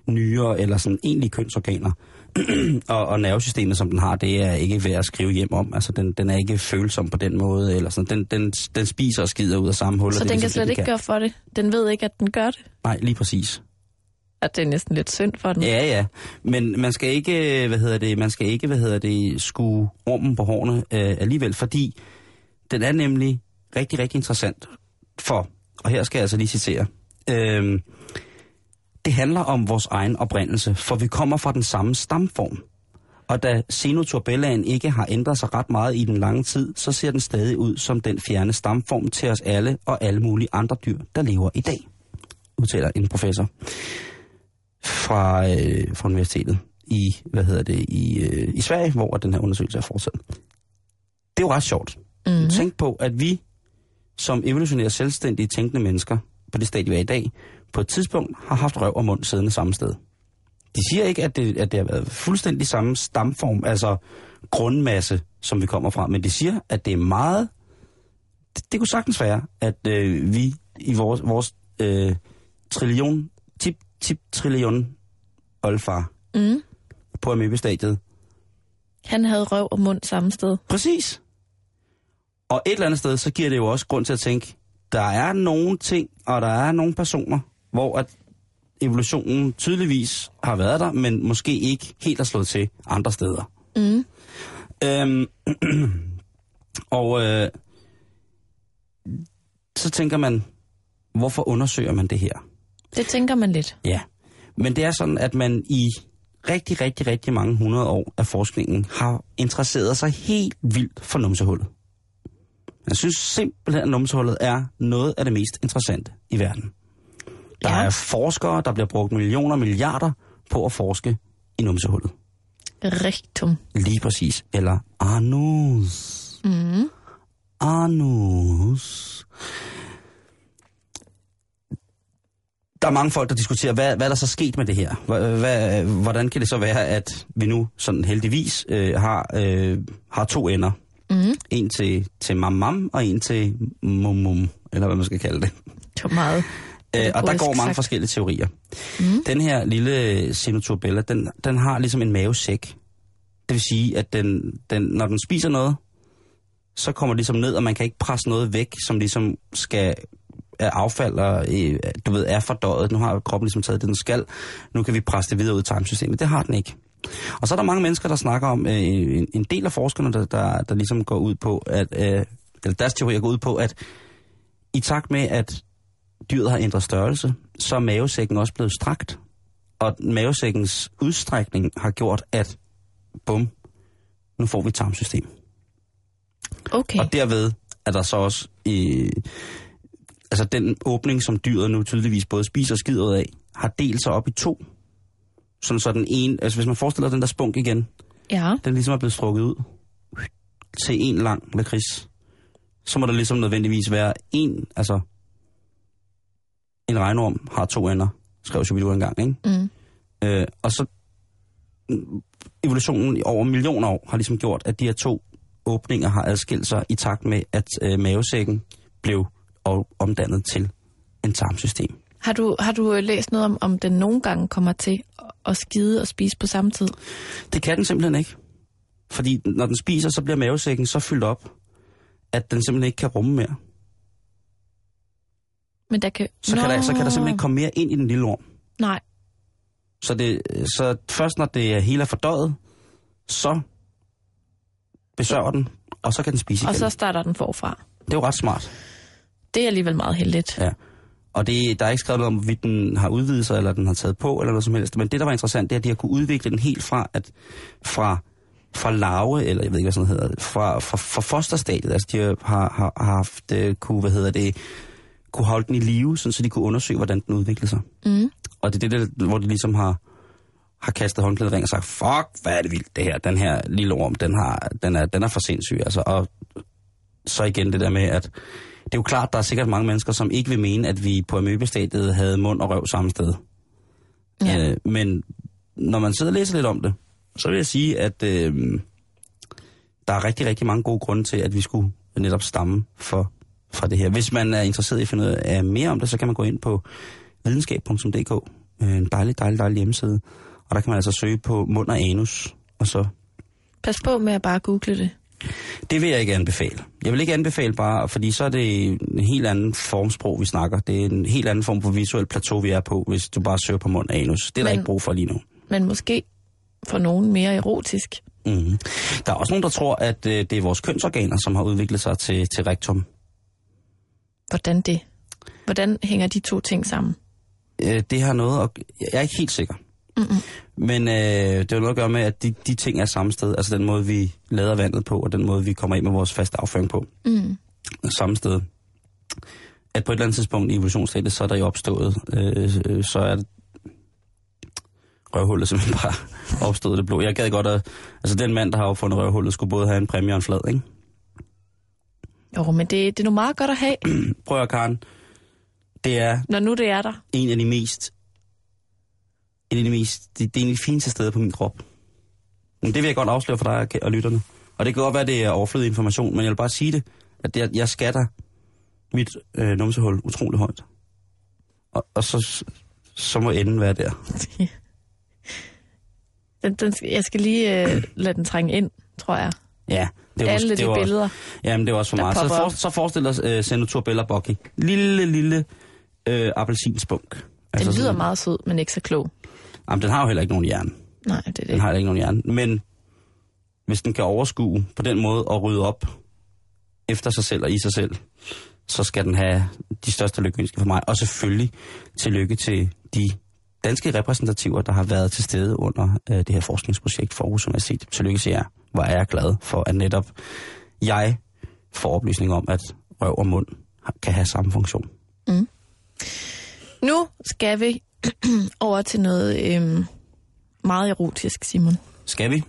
nyre, eller sådan egentlige kønsorganer. *clears throat* og, og nervesystemet, som den har, det er ikke værd at skrive hjem om. Altså, den, den er ikke følsom på den måde, eller sådan. Den, den, den spiser og skider ud af samme hul. Så og det den kan ligesom slet ikke gøre for det. Den ved ikke, at den gør det. Nej, lige præcis. At det er næsten lidt synd for den. Ja, ja. Men man skal ikke, hvad hedder det, man skal ikke, hvad hedder det, skue ormen på hårene øh, alligevel, fordi den er nemlig rigtig, rigtig interessant for, og her skal jeg altså lige citere, øh, det handler om vores egen oprindelse, for vi kommer fra den samme stamform. Og da Xenoturbellaen ikke har ændret sig ret meget i den lange tid, så ser den stadig ud som den fjerne stamform til os alle og alle mulige andre dyr, der lever i dag, udtaler en professor fra, øh, fra universitetet i, hvad hedder det, i, øh, i Sverige, hvor den her undersøgelse er fortsat. Det er jo ret sjovt. Mm-hmm. Tænk på, at vi som evolutionære selvstændige tænkende mennesker, på det stadie, vi er i dag, på et tidspunkt har haft røv og mund siddende samme sted. De siger ikke, at det, at det har været fuldstændig samme stamform, altså grundmasse, som vi kommer fra, men de siger, at det er meget... Det, det kunne sagtens være, at øh, vi i vores, vores øh, trillion, tip, tip trillion oldfar Mm. på amøbestadiet. Han havde røv og mund samme sted. Præcis. Og et eller andet sted, så giver det jo også grund til at tænke, der er nogle ting, og der er nogle personer, hvor at evolutionen tydeligvis har været der, men måske ikke helt har slået til andre steder. Mm. Øhm, *clears throat* og øh, så tænker man, hvorfor undersøger man det her? Det tænker man lidt. Ja, men det er sådan, at man i rigtig, rigtig, rigtig mange hundrede år af forskningen har interesseret sig helt vildt for numsehullet. Jeg synes simpelthen, at numsehullet er noget af det mest interessante i verden. Der Ja. er forskere, der bliver brugt millioner og milliarder på at forske i numsehullet. Rigtum. Lige præcis. Eller anus. Mm. Anus. Der er mange folk, der diskuterer, hvad, hvad er der så sket med det her? Hvad, hvordan kan det så være, at vi nu sådan heldigvis øh, har, øh, har to ender? Mm. En til, til mam mam, og en til mum mum, eller hvad man skal kalde det. Det var meget. Øh, og der går mange forskellige teorier. Mm. Den her lille Cenoturbella, den, den har ligesom en mavesæk. Det vil sige, at den, den, når den spiser noget, så kommer det ligesom ned, og man kan ikke presse noget væk, som ligesom skal er affald og, øh, du ved, er fordøjet. Nu har kroppen ligesom taget det, den skal. Nu kan vi presse det videre ud i tarmsystemet. Det har den ikke. Og så er der mange mennesker, der snakker om, øh, en, en del af forskerne, der, der, der ligesom går ud på, at, øh, eller deres teorier går ud på, at i takt med, at dyret har ændret størrelse, så er mavesækken også blevet strakt. Og mavesækkens udstrækning har gjort, at bum, nu får vi et tarmsystem. Okay. Og derved er der så også øh, altså den åbning, som dyret nu tydeligvis både spiser og skider ud af, har delt sig op i to. Sådan så den ene, altså hvis man forestiller den der spunk igen, Ja. den ligesom er blevet strukket ud til en lang lakrids, så må der ligesom nødvendigvis være en, altså en regnorm har to ender, skrev Shubidua engang, ikke? Mm. Øh, og så mm, evolutionen i over millioner år har ligesom gjort, at de her to åbninger har adskilt sig i takt med, at øh, mavesækken blev omdannet til en tarmsystem. Har du, har du øh, læst noget om, om den nogle gange kommer til at skide og spise på samme tid? Det kan den simpelthen ikke. Fordi når den spiser, så bliver mavesækken så fyldt op, at den simpelthen ikke kan rumme mere. Men der kan... Så, kan der, så kan der simpelthen ikke komme mere ind i den lille orm. Nej. Så, det, så først når det hele er fordøjet, så besørger den, og så kan den spise igen. Og så starter den forfra. Det er jo ret smart. Det er alligevel meget heldigt. Ja. Og det, der er ikke skrevet noget om, hvorvidt den har udvidet sig, eller den har taget på, eller noget som helst. Men det, der var interessant, det er, at de har kunne udvikle den helt fra, at, fra, fra larve, eller jeg ved ikke, hvad sådan hedder, fra, fra, fra fosterstadiet. Altså, de har, har, har haft, øh, kunne, hvad hedder det, kunne holde den i live, sådan, så de kunne undersøge, hvordan den udviklede sig. Mm. Og det er det, der, hvor de ligesom har, har kastet håndklædet ring og sagt, fuck, hvad er det vildt det her, den her lille orm, den, har, den, er, den er for sindssyg. Altså, og så igen det der med, at det er jo klart, der er sikkert mange mennesker, som ikke vil mene, at vi på amøbestadiet havde mund og røv samme sted. Ja. Øh, men når man sidder og læser lidt om det, så vil jeg sige, at øh, der er rigtig, rigtig mange gode grunde til, at vi skulle netop stamme for, fra det her. Hvis man er interesseret i at finde ud af mere om det, så kan man gå ind på videnskab.dk, øh, en dejlig, dejlig, dejlig hjemmeside, og der kan man altså søge på mund og anus, og så Pas på med at bare google det. det vil jeg ikke anbefale. Jeg vil ikke anbefale bare, fordi så er det en helt anden formsprog, vi snakker. Det er en helt anden form for visuel plateau, vi er på, hvis du bare søger på mund og anus. Det er der Men- ikke brug for lige nu. Men måske for nogen mere erotisk. Mm-hmm. Der er også nogen, der tror, at øh, det er vores kønsorganer, som har udviklet sig til, til rektum. Hvordan det? Hvordan hænger de to ting sammen? Øh, det har noget at... Jeg er ikke helt sikker. Mm-mm. Men øh, det har noget at gøre med, at de, de ting er samme sted. Altså den måde, vi lader vandet på, og den måde, vi kommer ind med vores faste afføring på. Mm. samme sted. At på et eller andet tidspunkt i evolutionsstadiet, så er der jo opstået, øh, så er røvhullet simpelthen bare *laughs* opstået det blå. Jeg gad godt at, altså den mand, der har opfundet røvhullet, skulle både have en præmie og en flad, ikke? Jo, men det, det er nu meget godt at have, *clears throat* Prøv at Karen. Det er når nu det er der. en af de mest, en af de mest, det, det er en af de fineste steder på min krop. Men det vil jeg godt afsløre for dig og lytterne. Og det kan godt være, det er overflødig information, men jeg vil bare sige det, at jeg, jeg skatter mit øh, numsehul utrolig højt. Og, og så, så må enden være der. *laughs* Den, den, jeg skal lige øh, lade den trænge ind, tror jeg. Ja, det var, Alle det de var, billeder. Jamen, det var også for meget. Så, for, så forestil dig øh, senator Bella Bocchi. Lille, lille øh, appelsinspunk. Den Altså lyder sådan- meget sød, men ikke så klog. Jamen, den har jo heller ikke nogen hjerne. Nej, det er det. Den har heller ikke nogen hjerne. Men hvis den kan overskue på den måde og rydde op efter sig selv og i sig selv, så skal den have de største lykkeønsker for mig. Og selvfølgelig tillykke til de danske repræsentativer, der har været til stede under øh, det her forskningsprojekt for Aarhus Universitet. Tillykke til jer. Hvor er jeg glad for, at netop jeg får oplysning om, at røv og mund kan have samme funktion. Nu skal vi *clears throat* over til noget øhm, meget erotisk, Simon. Skal vi?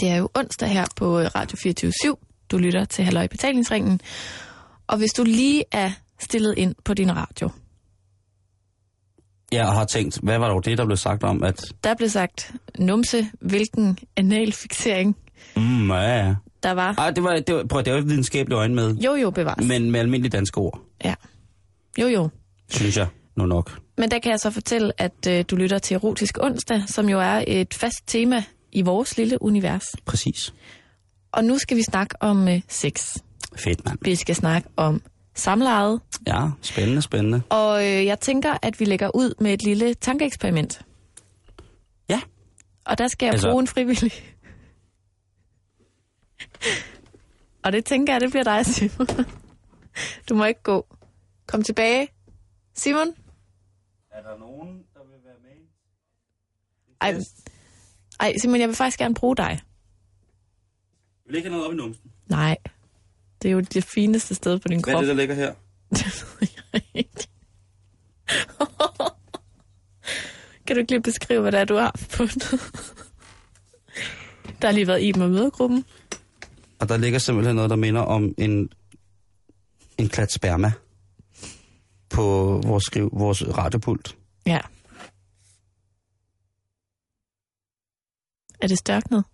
Det er jo onsdag her på øh, Radio 24 Du lytter til Halløj Betalingsringen. Og hvis du lige er stillet ind på din radio, Jeg har tænkt, hvad var dog det, der blev sagt om, at der blev sagt, numse, hvilken analfixering mm, ja, ja. der var. Ej, det var, det var, prøv, det var et videnskabeligt øje med, Jo, jo, bevares. men med almindelige danske ord, Ja. Jo, jo. synes jeg nu nok. Men der kan jeg så fortælle, at øh, du lytter til Erotisk Onsdag, som jo er et fast tema i vores lille univers. Præcis. Og nu skal vi snakke om øh, sex. Fedt, mand. Vi skal snakke om samlejet. Ja, spændende, spændende. Og øh, jeg tænker, at vi lægger ud med et lille tankeeksperiment. Ja. Og der skal jeg Altså- bruge en frivillig. *laughs* Og det tænker jeg, det bliver dig, Simon. *laughs* Du må ikke gå. Kom tilbage. Simon? Er der nogen, der vil være med? Ej, ej, Simon, jeg vil faktisk gerne bruge dig. Vil ikke have noget op i numsen? Nej. Det er jo det fineste sted på din Hvad er krop. det, der ligger her? *laughs* kan du ikke lige beskrive, hvad det er, du har fundet? Der har lige været i med mødergruppen. Og der ligger simpelthen noget, der minder om en, en klat sperma på vores, skriv, vores radiopult. Ja. Er det størknet?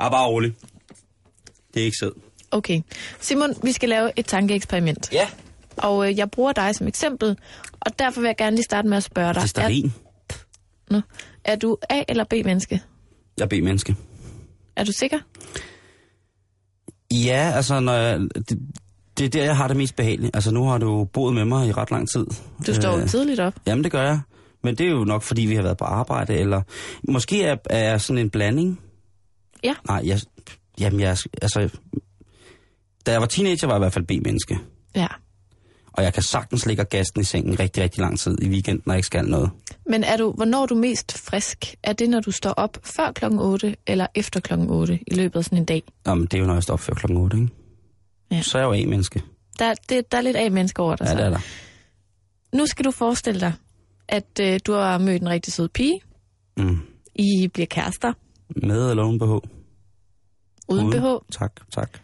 Ah, bare rolig. Det er ikke sød. Okay. Simon, vi skal lave et tankeeksperiment. Ja. Og øh, jeg bruger dig som eksempel, og derfor vil jeg gerne lige starte med at spørge dig. Det er. Er, nu, er du A- eller B-menneske? Jeg er B-menneske. Er du sikker? Ja, altså, når jeg, det, det er der, jeg har det mest behageligt. Altså, nu har du boet med mig i ret lang tid. Du står jo Øh, tidligt op. Jamen, det gør jeg. Men det er jo nok, fordi vi har været på arbejde, eller måske er, er sådan en blanding. Ja. Nej, jeg, jamen, jeg, altså, da jeg var teenager, var jeg i hvert fald B-menneske. Ja. Og jeg kan sagtens ligge og gasten i sengen rigtig, rigtig lang tid i weekenden, når jeg ikke skal noget. Men er du, hvornår er du mest frisk? Er det, når du står op før klokken 8 eller efter klokken 8 i løbet af sådan en dag? Jamen, det er jo, når jeg står op før klokken 8, ikke? Ja. Så er jeg jo A-menneske. Der, det, der er lidt A-menneske over dig. Ja, så. det er der. Nu skal du forestille dig, at øh, du har mødt en rigtig sød pige. Mm. I bliver kærester Med eller uden BH? uden Uden. BH. Tak, tak.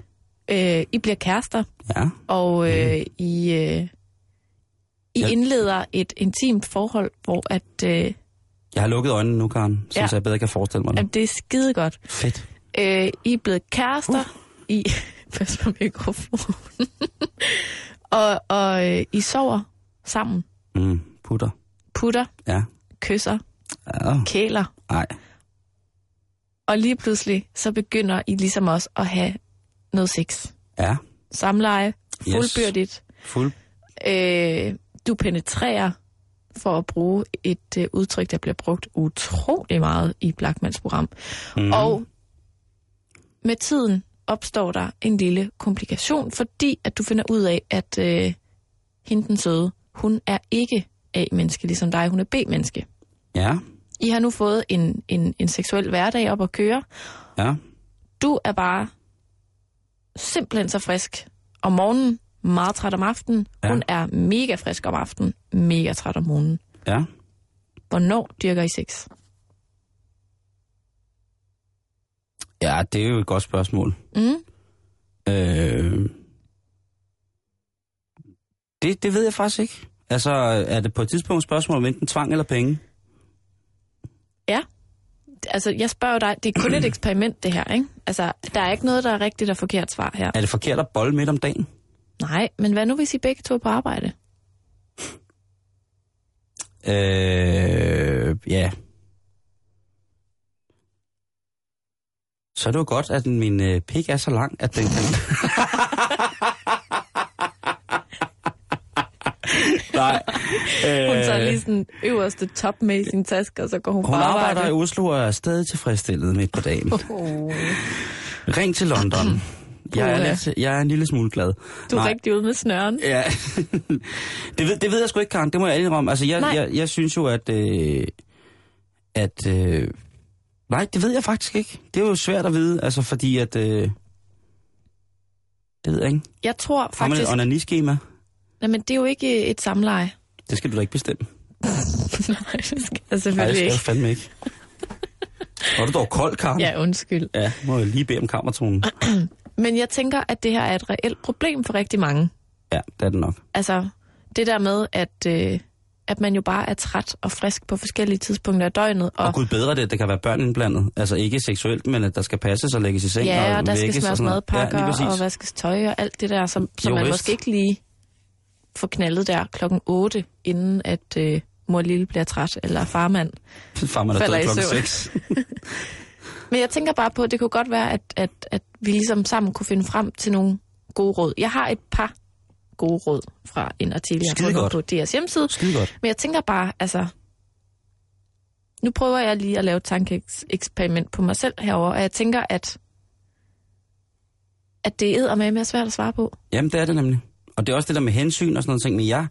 Øh, I bliver kærester, Ja, og øh, I, øh, I Jeg- indleder et intimt forhold, hvor at, øh, jeg har lukket øjnene nu, Karen, så Ja. jeg bedre kan forestille mig det. at det er skide godt. Fedt. Øh, I er blevet kærester. Uh. I, *laughs* pas på mikrofonen. *laughs* og og øh, I sover sammen, Mm, putter. putter, Ja. kysser, Ja, kæler. nej. Og lige pludselig, så begynder I ligesom også at have noget sex. Ja, Samleje, Yes. fuldbyrdigt. fuld. Øh, du penetrerer, for at bruge et øh, udtryk, der bliver brugt utrolig meget i Blackmans program. Mm. Og med tiden opstår der en lille komplikation, fordi at du finder ud af, at øh, hende den søde, hun er ikke A-menneske ligesom dig, hun er B-menneske. Ja, I har nu fået en, en, en seksuel hverdag op at køre. ja. Du er bare simpelthen så frisk om morgenen, meget træt om aftenen. Ja. Hun er mega frisk om aftenen, mega træt om morgenen. Ja. Hvornår dyrker I sex? Ja, det er jo et godt spørgsmål. Mm? Øh, det, det ved jeg faktisk ikke. Altså, er det på et tidspunkt et spørgsmål om enten tvang eller penge? Altså, jeg spørger dig, det er kun et *clears throat* eksperiment, det her, ikke? Altså, der er ikke noget, der er rigtigt og forkert svar her. Er det forkert at bolle midt om dagen? Nej, men hvad nu, hvis I begge to er på arbejde? Øh, ja. Så er det jo godt, at min øh, pik er så lang, at den kan... *laughs* Nej. *laughs* Hun tager Øh, lige sådan øverste top med i sin taske, og så går hun, hun på arbejder arbejde. i Oslo og er stadig tilfredsstillet midt på dagen. Oh, Ring til London. Jeg er, lidt, jeg er en lille smule glad. du er Nej. rigtig ude med snøren. Ja, *laughs* det ved, det ved jeg sgu ikke, Karen. Det må jeg om. Altså, jeg, Nej. jeg, jeg synes jo, at... Øh, at øh, nej, det ved jeg faktisk ikke. Det er jo svært at vide, altså fordi at... Øh, det ved jeg ikke. Jeg tror Har man et faktisk... onaniskema? Nej, men det er jo ikke et samleje. Det skal du da ikke bestemme. *laughs* Nej, det skal jeg Nej, det selvfølgelig skal jeg ikke. fandme ikke. Er du dog kold, Karen? Ja, undskyld. Ja, må jeg lige bede om kammertonen. *clears throat* Men jeg tænker, at det her er et reelt problem for rigtig mange. Ja, det er det nok. Altså, det der med, at, øh, at man jo bare er træt og frisk på forskellige tidspunkter af døgnet. Og, Og, og gud bedre det, det kan være børn indblandet. Altså ikke seksuelt, men at der skal passes og lægges i seng. ja, og der skal smøres madpakker ja, og vaskes tøj og alt det der, som, som Jo, man vist. måske ikke lige får knaldet der klokken 8, inden at øh, mor lille bliver træt, eller farmand. Far, man er falder død i søvn. 6. *laughs* Men jeg tænker bare på, at det kunne godt være, at, at, at vi ligesom sammen kunne finde frem til nogle gode råd. Jeg har et par gode råd fra en artikel, jeg har fundet godt. på DR's hjemmeside. Skide godt. Men jeg tænker bare, altså... Nu prøver jeg lige at lave et tankeeksperiment på mig selv herover, og jeg tænker, at, at det er med mere svært at svare på. Jamen, det er det nemlig. Og det er også det der med hensyn og sådan noget ting. Men jeg,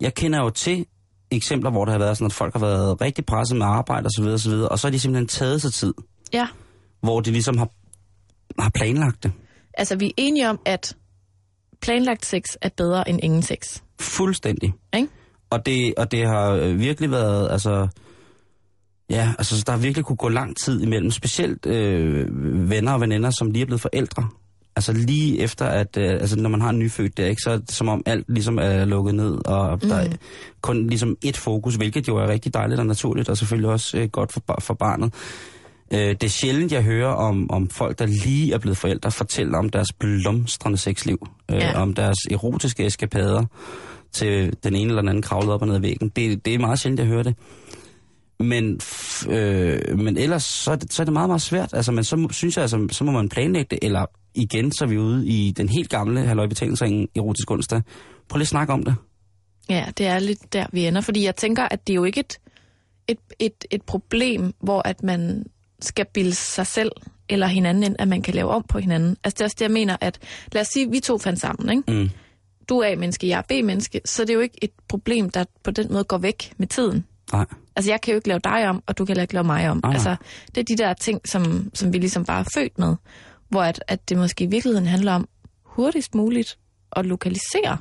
jeg kender jo til eksempler, hvor der har været sådan, at folk har været rigtig presset med arbejde osv. Og, så videre, og så har de simpelthen taget sig tid, Ja, hvor de ligesom har, har planlagt det. altså vi er enige om, at planlagt sex er bedre end ingen sex. Fuldstændig. Ikke? Og det, og det har øh, virkelig været, altså... Ja, altså der har virkelig kunne gå lang tid imellem, specielt øh, venner og veninder, som lige er blevet forældre. Altså lige efter, at øh, altså, når man har en nyfødt der, ikke, så er det som om alt ligesom er lukket ned, og mm. der er kun ligesom et fokus, hvilket jo er rigtig dejligt og naturligt, og selvfølgelig også øh, godt for, for barnet. Øh, det er sjældent, jeg hører om, om folk, der lige er blevet forældre, fortælle om deres blomstrende sexliv, øh, Ja. om deres erotiske eskapader til den ene eller den anden kravlet op og ned ad væggen. Det, det er meget sjældent, jeg hører det. Men, øh, men ellers så er, det, så er det meget, meget svært. Altså, men så synes jeg, altså, så må man planlægge det, eller igen, så er vi ude i den helt gamle halvøjbetalingsring erotisk onsdag. Prøv lige at snakke om det. Ja, det er lidt der, vi ender. Fordi jeg tænker, at det er jo ikke et, et, et, et problem, hvor at man skal bilde sig selv eller hinanden ind, at man kan lave om på hinanden. Altså det er også det, jeg mener, at lad os sige, vi to fandt sammen, ikke? Mm. Du er A-menneske, jeg er B-menneske, så det er jo ikke et problem, der på den måde går væk med tiden. Nej. Altså jeg kan jo ikke lave dig om, og du kan heller ikke lave mig om. Nej, nej. Altså det er de der ting, som, som vi ligesom bare er født med, hvor at, at det måske i virkeligheden handler om hurtigst muligt at lokalisere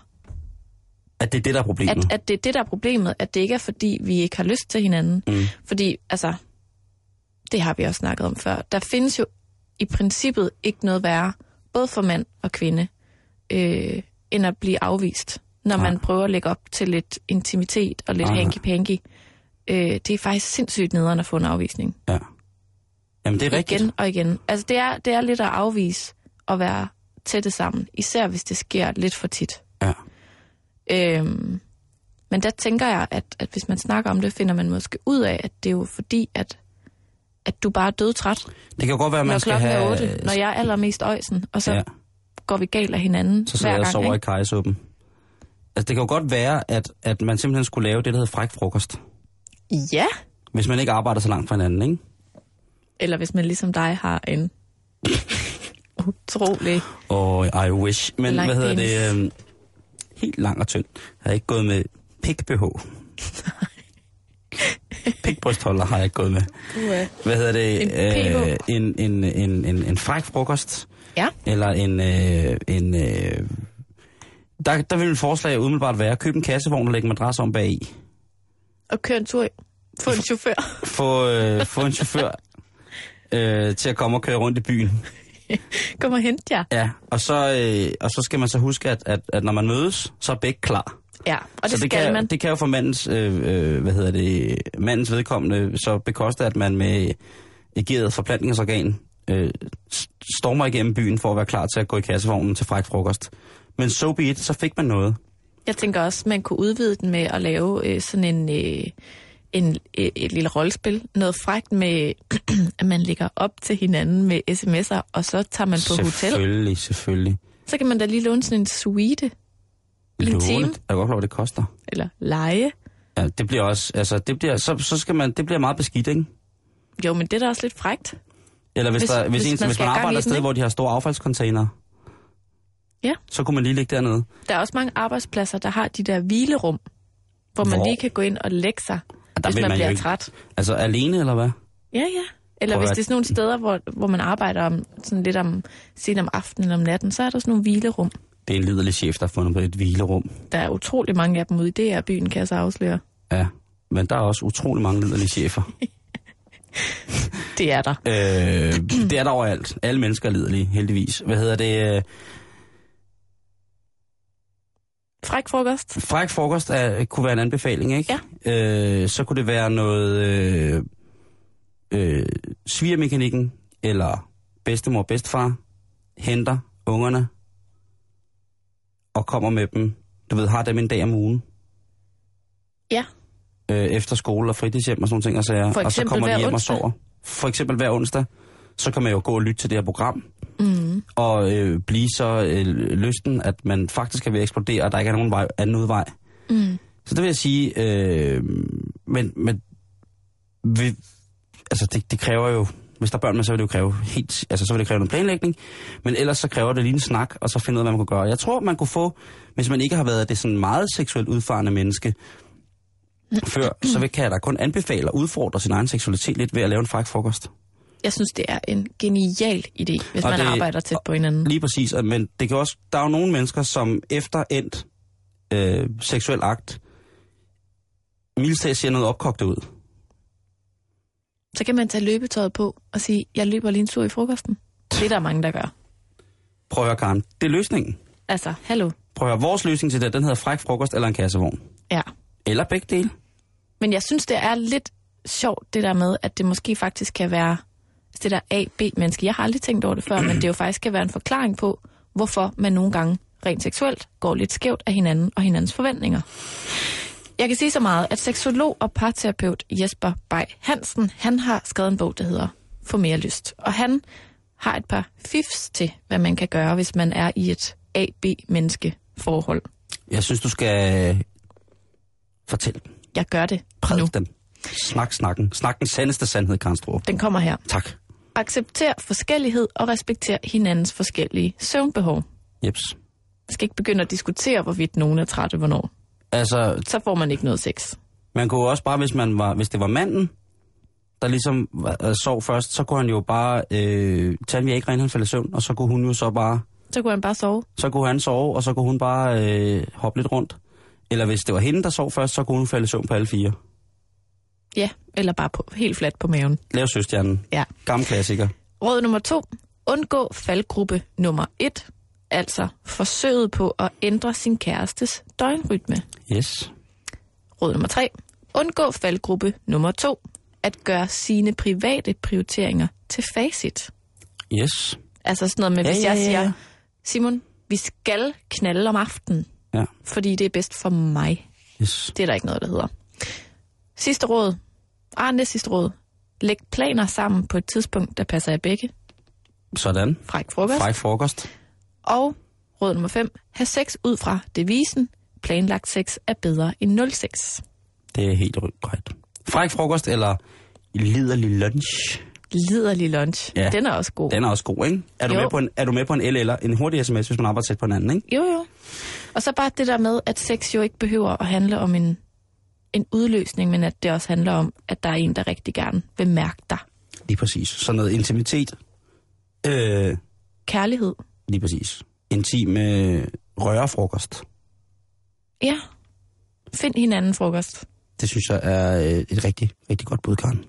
At det er det, der er problemet. at, at det er det, der er problemet, at det ikke er, fordi vi ikke har lyst til hinanden. Mm. Fordi, altså, det har vi også snakket om før. Der findes jo i princippet ikke noget værre, både for mand og kvinde, øh, end at blive afvist, når Nej. man prøver at lægge op til lidt intimitet og lidt nej. hanky-panky. Øh, det er faktisk sindssygt nederen at få en afvisning. Ja. Jamen, det er rigtigt. Igen og igen. Altså, det er, det er lidt at afvise at være tætte sammen, især hvis det sker lidt for tit. Ja. Øhm, men der tænker jeg, at, at hvis man snakker om det, finder man måske ud af, at det er jo fordi, at, at du bare er dødtræt, Det kan jo godt være, at man skal have... er 8, når jeg er allermest øjsen, og så Ja. går vi galt af hinanden Så sidder jeg og sover i Ikke? kajsuppen. Altså, det kan jo godt være, at, at man simpelthen skulle lave det, der hedder fræk frokost. Ja, Hvis man ikke arbejder så langt fra hinanden, ikke? eller hvis man ligesom dig har en *laughs* utrolig... Og I wish. Men hvad hedder penis. det? Øhm, helt lang og tynd. Jeg har ikke gået med pik-BH. *laughs* Pikbrystholder har jeg ikke gået med. Uh, Hvad hedder det? En PH. en, en, en, en, en fræk frokost. ja, Eller en... Øh, en øh, der, der vil et forslag umiddelbart være, køb en kassevogn og lægge madras om bag i. og køre en tur. Få en chauffør. *laughs* Få, øh, få en chauffør *laughs* øh, til at komme og køre rundt i byen. Kom og hente jer. Ja, og så, øh, og så skal man så huske, at, at, at når man mødes, så er begge klar. Ja, og det så det skal kan, man. det kan jo for mandens, øh, øh, hvad hedder det, mandens vedkommende så bekoste, at man med ageret forplantningsorgan, øh, stormer igennem byen for at være klar til at gå i kassevognen til fræk frokost. Men so be it, så fik man noget. Jeg tænker også, man kunne udvide den med at lave øh, sådan en, øh, en øh, et lille rollespil. Noget frækt med, *clears throat* at man ligger op til hinanden med sms'er, og så tager man på hotel. Selvfølgelig, selvfølgelig. Så kan man da lige låne sådan en suite, En time? Jeg kan godt hvad det koster. eller lege. Ja, det bliver også, altså, det bliver, så, så skal man, det bliver meget beskidt, ikke? Jo, men det er da også lidt frækt. Eller hvis, Hvis- der, hvis, hvis hvis, man hvis man arbejder et sted, hvor de har store affaldscontainere, Ja. så kunne man lige ligge dernede. Der er også mange arbejdspladser, der har de der hvilerum, hvor man Hvor? lige kan gå ind og lægge sig, der hvis man, man bliver ikke- træt. Altså alene, eller hvad? Ja, ja. Eller Prøv hvis det er sådan nogle steder, hvor, hvor man arbejder om, sådan lidt om, sent om aftenen eller om natten, så er der sådan nogle hvilerum. Det er en liderlig chef, der har fundet på et hvilerum. Der er utrolig mange af dem ude i DR-byen, kan jeg så afsløre. Ja, men der er også utrolig mange liderlige chefer. *laughs* Det er der. øh, det er der overalt. Alle mennesker er liderlige, heldigvis. Hvad hedder det? Fræk frokost. Fræk frokost er, kunne være en anbefaling, ikke? Ja. Øh, så kunne det være noget øh, øh, svigermekanikken, eller bedstemor, bedstefar, henter ungerne, og kommer med dem, du ved, har dem en dag om ugen. Ja. Øh, efter skole og fritidshjem og sådan nogle ting, og, sager, For og så kommer de hjem onsdag. og sover. For eksempel hver onsdag, så kan man jo gå og lytte til det her program, Mm. og øh, blive så øh, lysten, at man faktisk er ved at eksplodere, og der ikke er nogen vej, anden udvej. Mm. Så det vil jeg sige, øh, men, men vi, altså det, det kræver jo, hvis der er børn med, så vil det jo kræve helt, altså så vil det kræve noget planlægning, men ellers så kræver det lige en snak, og så finde ud af, hvad man kunne gøre. Jeg tror, man kunne få, hvis man ikke har været det sådan meget seksuelt udfarende menneske, før, så vil, kan jeg da kun anbefale at udfordre sin egen seksualitet lidt ved at lave en fræk frokost. Jeg synes, det er en genial idé, hvis Og man det- arbejder tæt på hinanden. Lige præcis, men det kan også, der er jo nogle mennesker, som efter endt øh, seksuel akt, mildst ser noget opkogt ud. Så kan man tage løbetøjet på og sige, jeg løber lige en tur i frokosten. Det er der mange, der gør. Prøv at høre, Karen. Det er løsningen. Altså, hallo. Prøv at høre, vores løsning til det, den hedder fræk frokost eller en kassevogn. Ja. Eller begge dele. Men jeg synes, det er lidt sjovt, det der med, at det måske faktisk kan være det der A-B-menneske. Jeg har aldrig tænkt over det før, men det jo faktisk kan være en forklaring på, hvorfor man nogle gange rent seksuelt går lidt skævt af hinanden og hinandens forventninger. Jeg kan sige så meget, at seksolog og parterapeut Jesper Bay Hansen, han har skrevet en bog, der hedder Få mere lyst. Og han har et par fifs til, hvad man kan gøre, hvis man er i et A-B-menneske-forhold. Jeg synes, du skal fortælle dem. Jeg gør det Prædik nu. dem. Snak snakken. Snak den sandeste sandhed, Karen Strup. Den kommer her. Tak. Accepter forskellighed og respekter hinandens forskellige søvnbehov. Jeps. Man skal ikke begynde at diskutere, hvorvidt nogen er trætte hvornår. Altså, Så får man ikke noget sex. man kunne også bare, hvis, man var, hvis det var manden, der ligesom var- øh, sov først, så kunne han jo bare øh, tage en Viagra, inden han faldt i søvn, og så kunne hun jo så bare, Så kunne han bare sove. så kunne han sove, og så kunne hun bare øh, hoppe lidt rundt. Eller hvis det var hende, der sov først, så kunne hun falde i søvn på alle fire. Ja, eller bare på, helt fladt på maven. Lav søstjernen. Ja. Gammel klassiker. Råd nummer to. Undgå faldgruppe nummer et. Altså forsøget på at ændre sin kærestes døgnrytme. Yes. Råd nummer tre. Undgå faldgruppe nummer to. At gøre sine private prioriteringer til facit. Yes. Altså sådan noget med, Ja, hvis ja, jeg siger, ja. Simon, vi skal knalde om aftenen, Ja. fordi det er bedst for mig. Yes. Det er der ikke noget, der hedder. Sidste råd. Ah, næste sidste råd. Læg planer sammen på et tidspunkt, der passer af begge. Sådan. Fræk frokost. Fræk frokost. Og råd nummer 5. Ha' sex ud fra devisen. Planlagt sex er bedre end nul sex. Det er helt korrekt. Fræk frokost eller liderlig lunch. Liderlig lunch. Ja. Den er også god. Den er også god, ikke? Er du, Jo. med på en, er du med på en L eller en hurtig sms, hvis man arbejder tæt på hinanden, ikke? Jo, jo. Og så bare det der med, at sex jo ikke behøver at handle om en, en udløsning, men at det også handler om, at der er en, der rigtig gerne vil mærke dig. Lige præcis. Så noget intimitet. Øh, Kærlighed. lige præcis. Intim øh, rørefrokost. Ja. Find hinanden frokost. Det synes jeg er øh, et rigtig, rigtig godt bud, Karen.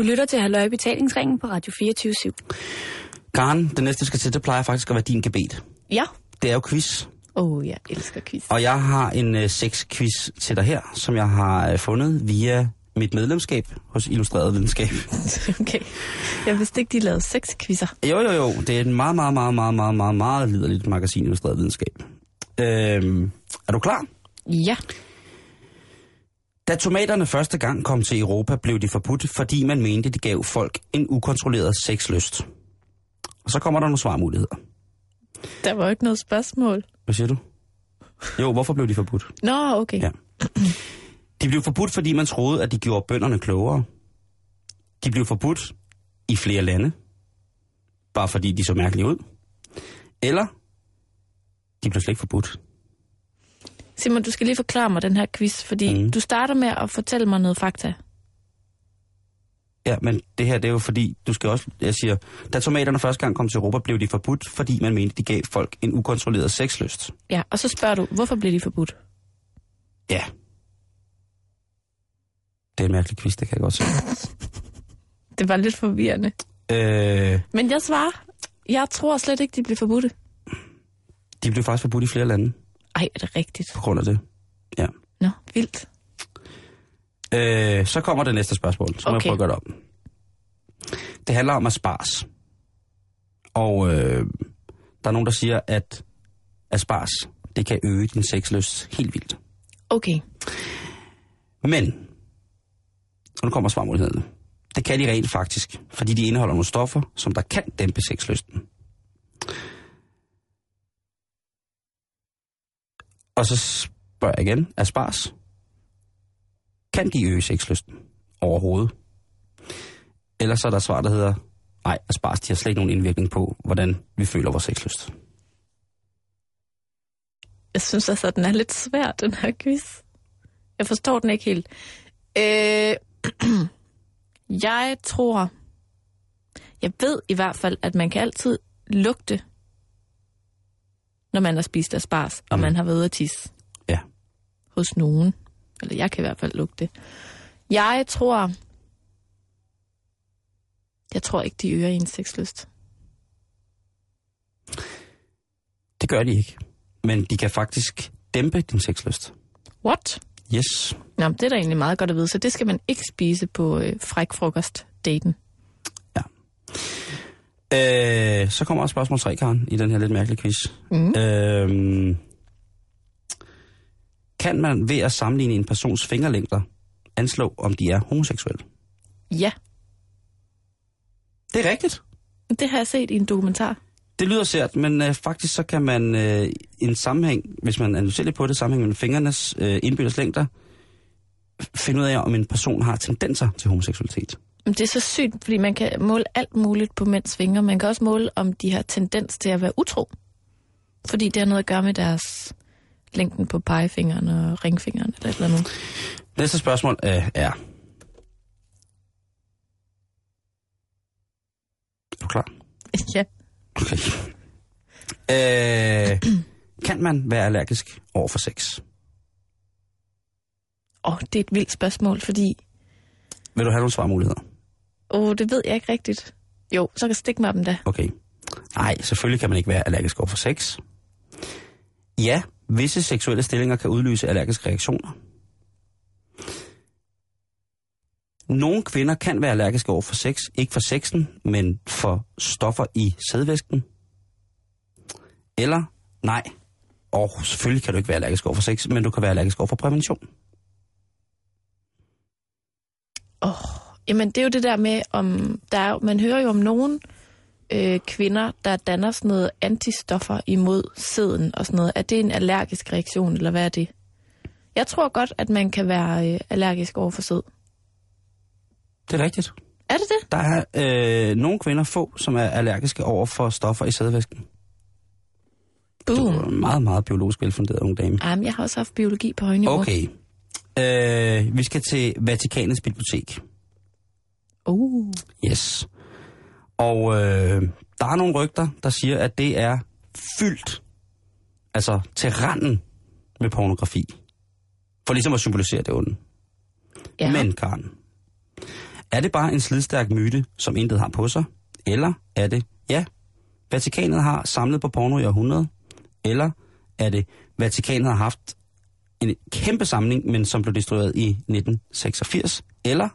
Du Du lytter til Halløj Betalingsringen på Radio 24 /7. Karen, det næste, vi skal til, det plejer faktisk at være din gebet. Ja. Det er jo quiz, Åh, oh, jeg elsker quiz. og jeg har en øh, sex-quiz til dig her, som jeg har øh, fundet via mit medlemskab hos Illustreret Videnskab. *laughs* Okay. Jeg vidste ikke, de lavede seks quizzer. Jo, jo, jo. Det er et meget, meget, meget, meget, meget, meget, meget liderligt magasin, Illustreret Videnskab. Øhm, er du klar? Ja. Da tomaterne første gang kom til Europa, blev de forbudt, fordi man mente, de gav folk en ukontrolleret sexlyst. Og så kommer der nogle svarmuligheder. Der var ikke noget spørgsmål. Hvad siger du? Jo, hvorfor blev de forbudt? Nå, okay. Ja. De blev forbudt, fordi man troede, at de gjorde bønderne klogere. De blev forbudt i flere lande, bare fordi de så mærkelige ud. Eller, de blev slet ikke forbudt. Simon, du skal lige forklare mig den her quiz, fordi mm. du starter med at fortælle mig noget fakta. Ja, men det her, det er jo fordi, du skal også, jeg siger, da tomaterne første gang kom til Europa, blev de forbudt, fordi man mente, de gav folk en ukontrolleret sexlyst. Ja, og så spørger du, hvorfor blev de forbudt? Ja. Det er en mærkelig quiz, det kan jeg godt se. *laughs* Det var lidt forvirrende. Øh, Men jeg svarer, jeg tror slet ikke, de blev forbudte. de blev faktisk forbudt i flere lande Ej, er det rigtigt? på grund af det. Ja. Nå, vildt. Øh, så kommer det næste spørgsmål, så må Okay. jeg prøve at gøre det op. Det handler om asparges. Og øh, der er nogen, der siger, at asparges, det kan øge din sexlyst helt vildt. Okay. Men, og nu kommer svarmulighederne. Det kan de rent faktisk, fordi de indeholder nogle stoffer, som der kan dæmpe sexlysten. Og så spørger jeg igen, asparges, kan de øge sexlysten overhovedet? Eller så er der svar, der hedder, nej, asparges, de har slet ikke nogen indvirkning på, hvordan vi føler vores sexlyst. Jeg synes altså, den er lidt svær, den her quiz. Jeg forstår den ikke helt. Øh, *clears throat* jeg tror... Jeg ved i hvert fald, at man kan altid lugte, når man har spist asparges, og Mm. man har været at tisse Ja. hos nogen. Eller jeg kan i hvert fald lugte. Jeg tror... Jeg tror ikke, de øger ens sexlyst. Det gør de ikke. Men de kan faktisk dæmpe din sexlyst. What? Yes. Nå, det er da egentlig meget godt at vide, så det skal man ikke spise på øh, fræk frokost daten. Øh, så kommer også spørgsmål 3, Karen, i den her lidt mærkelige quiz. Mm. Øh, kan man ved at sammenligne en persons fingerlængder anslå, om de er homoseksuelle? Ja, Det er rigtigt. det har jeg set i en dokumentar. Det lyder sært, men øh, faktisk så kan man øh, i en sammenhæng, hvis man analyserer lidt på det, sammenhæng mellem fingernes øh, indbyrdes længder, finde ud af, om en person har tendenser til homoseksualitet. Det er så sygt, fordi man kan måle alt muligt på mænds fingre. Man kan også måle, om de har tendens til at være utro. Fordi det har noget at gøre med deres længden på pegefingeren og ringfingeren eller et eller andet. Næste spørgsmål øh, er... Er du klar? *laughs* ja. Okay. Øh, kan man være allergisk over for sex? Åh, det er et vildt spørgsmål, fordi... Vil du have nogle svarmuligheder? Åh, det ved jeg ikke rigtigt. Jo, så kan stik med dem da. Okay. Nej, selvfølgelig kan man ikke være allergisk over for sex. Ja, visse seksuelle stillinger kan udløse allergiske reaktioner. Nogle kvinder kan være allergiske over for sex, ikke for sexen, men for stoffer i sædvæsken. Eller, nej, og selvfølgelig kan du ikke være allergisk over for sex, men du kan være allergisk over for prævention. Jamen, det er jo det der med, om der er, man hører jo om nogen øh, kvinder, der danner sådan noget antistoffer imod sæden og sådan noget. Er det en allergisk reaktion, eller hvad er det? Jeg tror godt, at man kan være øh, allergisk over for sæd. Det er rigtigt. Er det det? Der er øh, nogle kvinder få, som er allergiske over for stoffer i sædvæsken. Du Boom. er en meget, meget biologisk velfunderet ung dame. Jamen, jeg har også haft biologi på højniveau. Okay. Øh, vi skal til Vatikanets bibliotek. Uh. Yes. Og øh, der er nogle rygter, der siger, at det er fyldt, altså til randen med pornografi. For ligesom at symbolisere det onde. Ja. Men, Karen, Er det bare en slidstærk myte, som intet har på sig? Eller er det, ja, Vatikanet har samlet på porno i århundrede? Eller er det, Vatikanet har haft en kæmpe samling, men som blev destrueret i 1986? Eller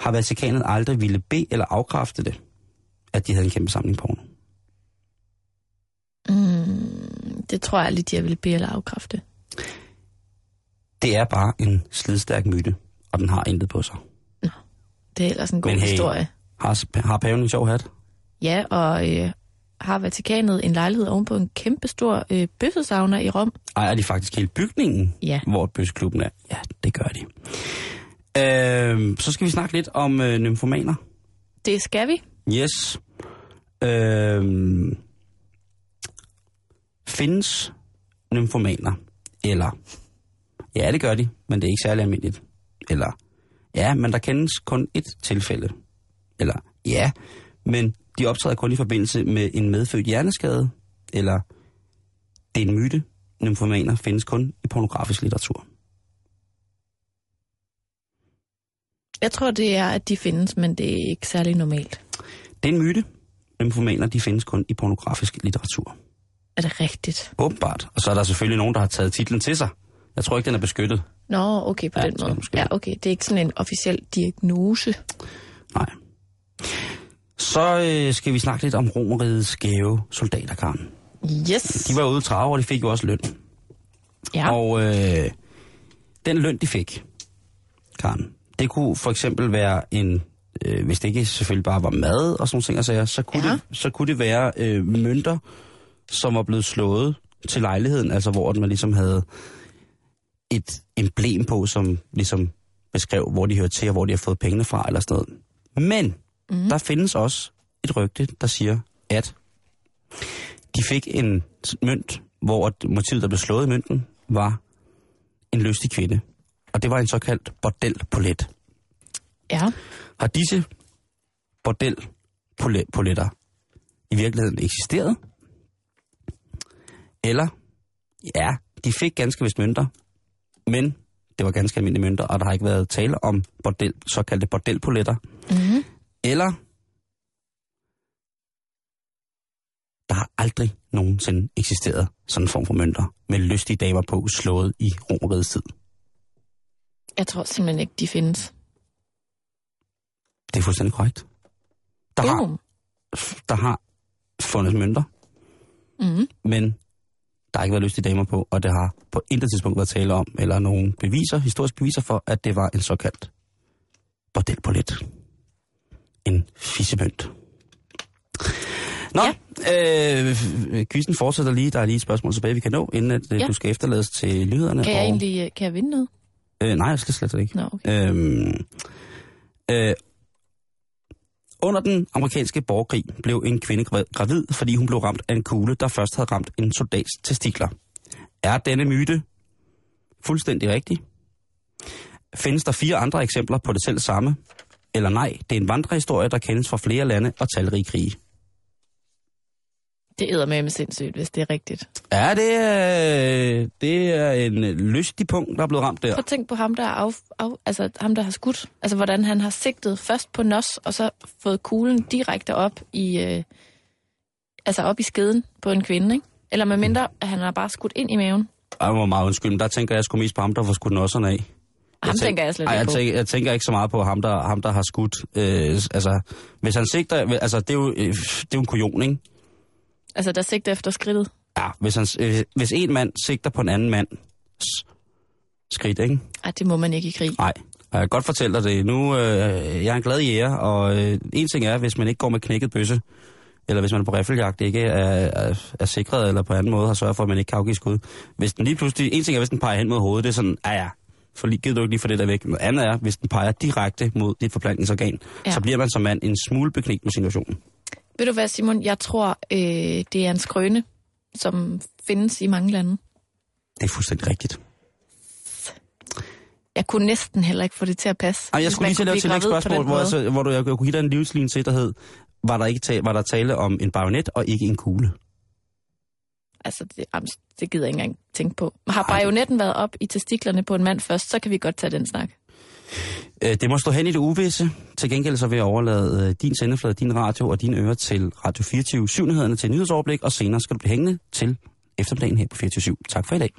har Vatikanet aldrig ville bede eller afkræfte det, at de havde en kæmpe samling porno? Mm, det tror jeg lidt, jeg vil bede eller afkræfte. Det er bare en slidstærk myte, og den har intet på sig. Det er ellers en god Men hey. historie. Har, har paven en sjov hat? Ja, og øh, har Vatikanet en lejlighed ovenpå en kæmpestor øh, bøssesauna i Rom? Ejer de faktisk hele bygningen, Ja. hvor bøsseklubben er? Ja, det gør de. Øh, så skal vi snakke lidt om øh, nymfomaner. Det skal vi. Yes. Øh, findes nymfomaner? Eller, ja, det gør de, men det er ikke særlig almindeligt. Eller, ja, men der kendes kun et tilfælde. Eller, ja, men de optræder kun i forbindelse med en medfødt hjerneskade. Eller, det er en myte. Nymfomaner findes kun i pornografisk litteratur. Jeg tror, det er, at de findes, men det er ikke særlig normalt. Det er en myte. Nymfomaner, de findes kun i pornografisk litteratur. Er det rigtigt? Åbenbart. Og så er der selvfølgelig nogen, der har taget titlen til sig. Jeg tror ikke, den er beskyttet. Nå, okay, på Ja, den måde. Ja, okay. Det er ikke sådan en officiel diagnose. Nej. Så øh, skal vi snakke lidt om romerigets gave soldater, Karen. Yes. De var ude i trave, og de fik jo også løn. Ja. Og øh, den løn, de fik, Karen, det kunne for eksempel være en, øh, hvis det ikke selvfølgelig bare var mad og sådan ting, og sager, så kunne, Ja. det, så kunne det være øh, mønter, som var blevet slået til lejligheden, altså hvor man ligesom havde et emblem på, som ligesom beskrev, hvor de hører til, og hvor de har fået pengene fra, eller sådan noget. Men mm. der findes også et rygte, der siger, at de fik en mønt, hvor motivet, der blev slået i mønten, var en lystig kvinde. Og det var en såkaldt bordelpolet. Ja. Har disse bordelpoletter i virkeligheden eksisteret? Eller, ja, de fik ganske vist mønter, men det var ganske almindelige mønter, og der har ikke været tale om bordel, såkaldte bordelpoletter. Mm-hmm. Eller, der har aldrig nogensinde eksisteret sådan en form for mønter med lystige damer på slået i romerigets tid. Jeg tror simpelthen ikke, de findes. Det er fuldstændig korrekt. Der har, Boom. der har fundet mønter, Mm-hmm. men der har ikke været lystige damer på, og det har på intet tidspunkt været tale om, eller nogen beviser, historiske beviser for, at det var en såkaldt bordelpolet. En fissemønt. Nå, ja. øh, quizzen fortsætter lige. Der er lige et spørgsmål tilbage, vi kan nå, inden at, ja. Ja. du skal efterlades til nyhederne. Kan jeg og, egentlig øh, kan jeg vinde noget? Øh, nej, jeg skal slet ikke. Nå, okay. Øhm, øh, under den amerikanske borgerkrig blev en kvinde gra- gravid, fordi hun blev ramt af en kugle, der først havde ramt en soldats testikler. Er denne myte fuldstændig rigtig? Findes der fire andre eksempler på det selv samme? Eller nej, det er en vandrehistorie, der kendes fra flere lande og talrige krige. Det æder med med sindssygt, hvis det er rigtigt. Ja, det er, det er en lystig punkt, der er blevet ramt der. Prøv at tænke på ham, der, er af, af, altså, ham, der har skudt. Altså, hvordan han har sigtet først på nos, og så fået kuglen direkte op i, øh, altså op i skeden på en kvinde, ikke? Eller med mindre, at han har bare skudt ind i maven. Ej, hvor meget undskyld, men der tænker jeg sgu mest på ham, der får skudt nosserne af. Ham tænker jeg slet Ej, ikke jeg på. tænker, jeg tænker ikke så meget på ham, der, ham, der har skudt. Øh, altså, hvis han sigter... Altså, det er jo, øh, det er jo en kujon, ikke? Altså, der sigter efter skridtet. Ja, hvis, han, øh, hvis en mand sigter på en anden mand skridt, ikke? Ej, det må man ikke i krig. Nej, jeg kan godt fortælle dig det. Nu, øh, jeg er en glad jæger, og øh, en ting er, hvis man ikke går med knækket bøsse, eller hvis man er på riffeljagt, ikke er, er, er sikret, eller på anden måde har sørget for, at man ikke kan afgive skud. Hvis den lige pludselig, en ting er, hvis den peger hen mod hovedet, det er sådan, ja ja, for lige, gider du ikke lige for det der væk. Noget andet er, hvis den peger direkte mod dit forplantningsorgan, ja. Så bliver man som mand en smule beknigt med situationen. Ved du hvad, Simon? Jeg tror, øh, det er en skrøne, som findes i mange lande. Det er fuldstændig rigtigt. Jeg kunne næsten heller ikke få det til at passe. Ej, jeg skulle lige til at lave et på tillægsspørgsmål, den hvor, altså, hvor du, jeg, jeg kunne give dig en livslinje til, der hed, var der, ikke ta- var der tale om en bajonet og ikke en kugle? Altså, det, jamen, det gider jeg ikke engang tænke på. Har bajonetten været op i testiklerne på en mand først, så kan vi godt tage den snak. Øh, det må stå hen i det uvisse. Til gengæld så vil jeg overlade øh, din sendeflade, din radio og dine ører til Radio 24 7 til nyhedsoverblik, og senere skal du blive hængende til eftermiddagen her på 24 Tak for i dag.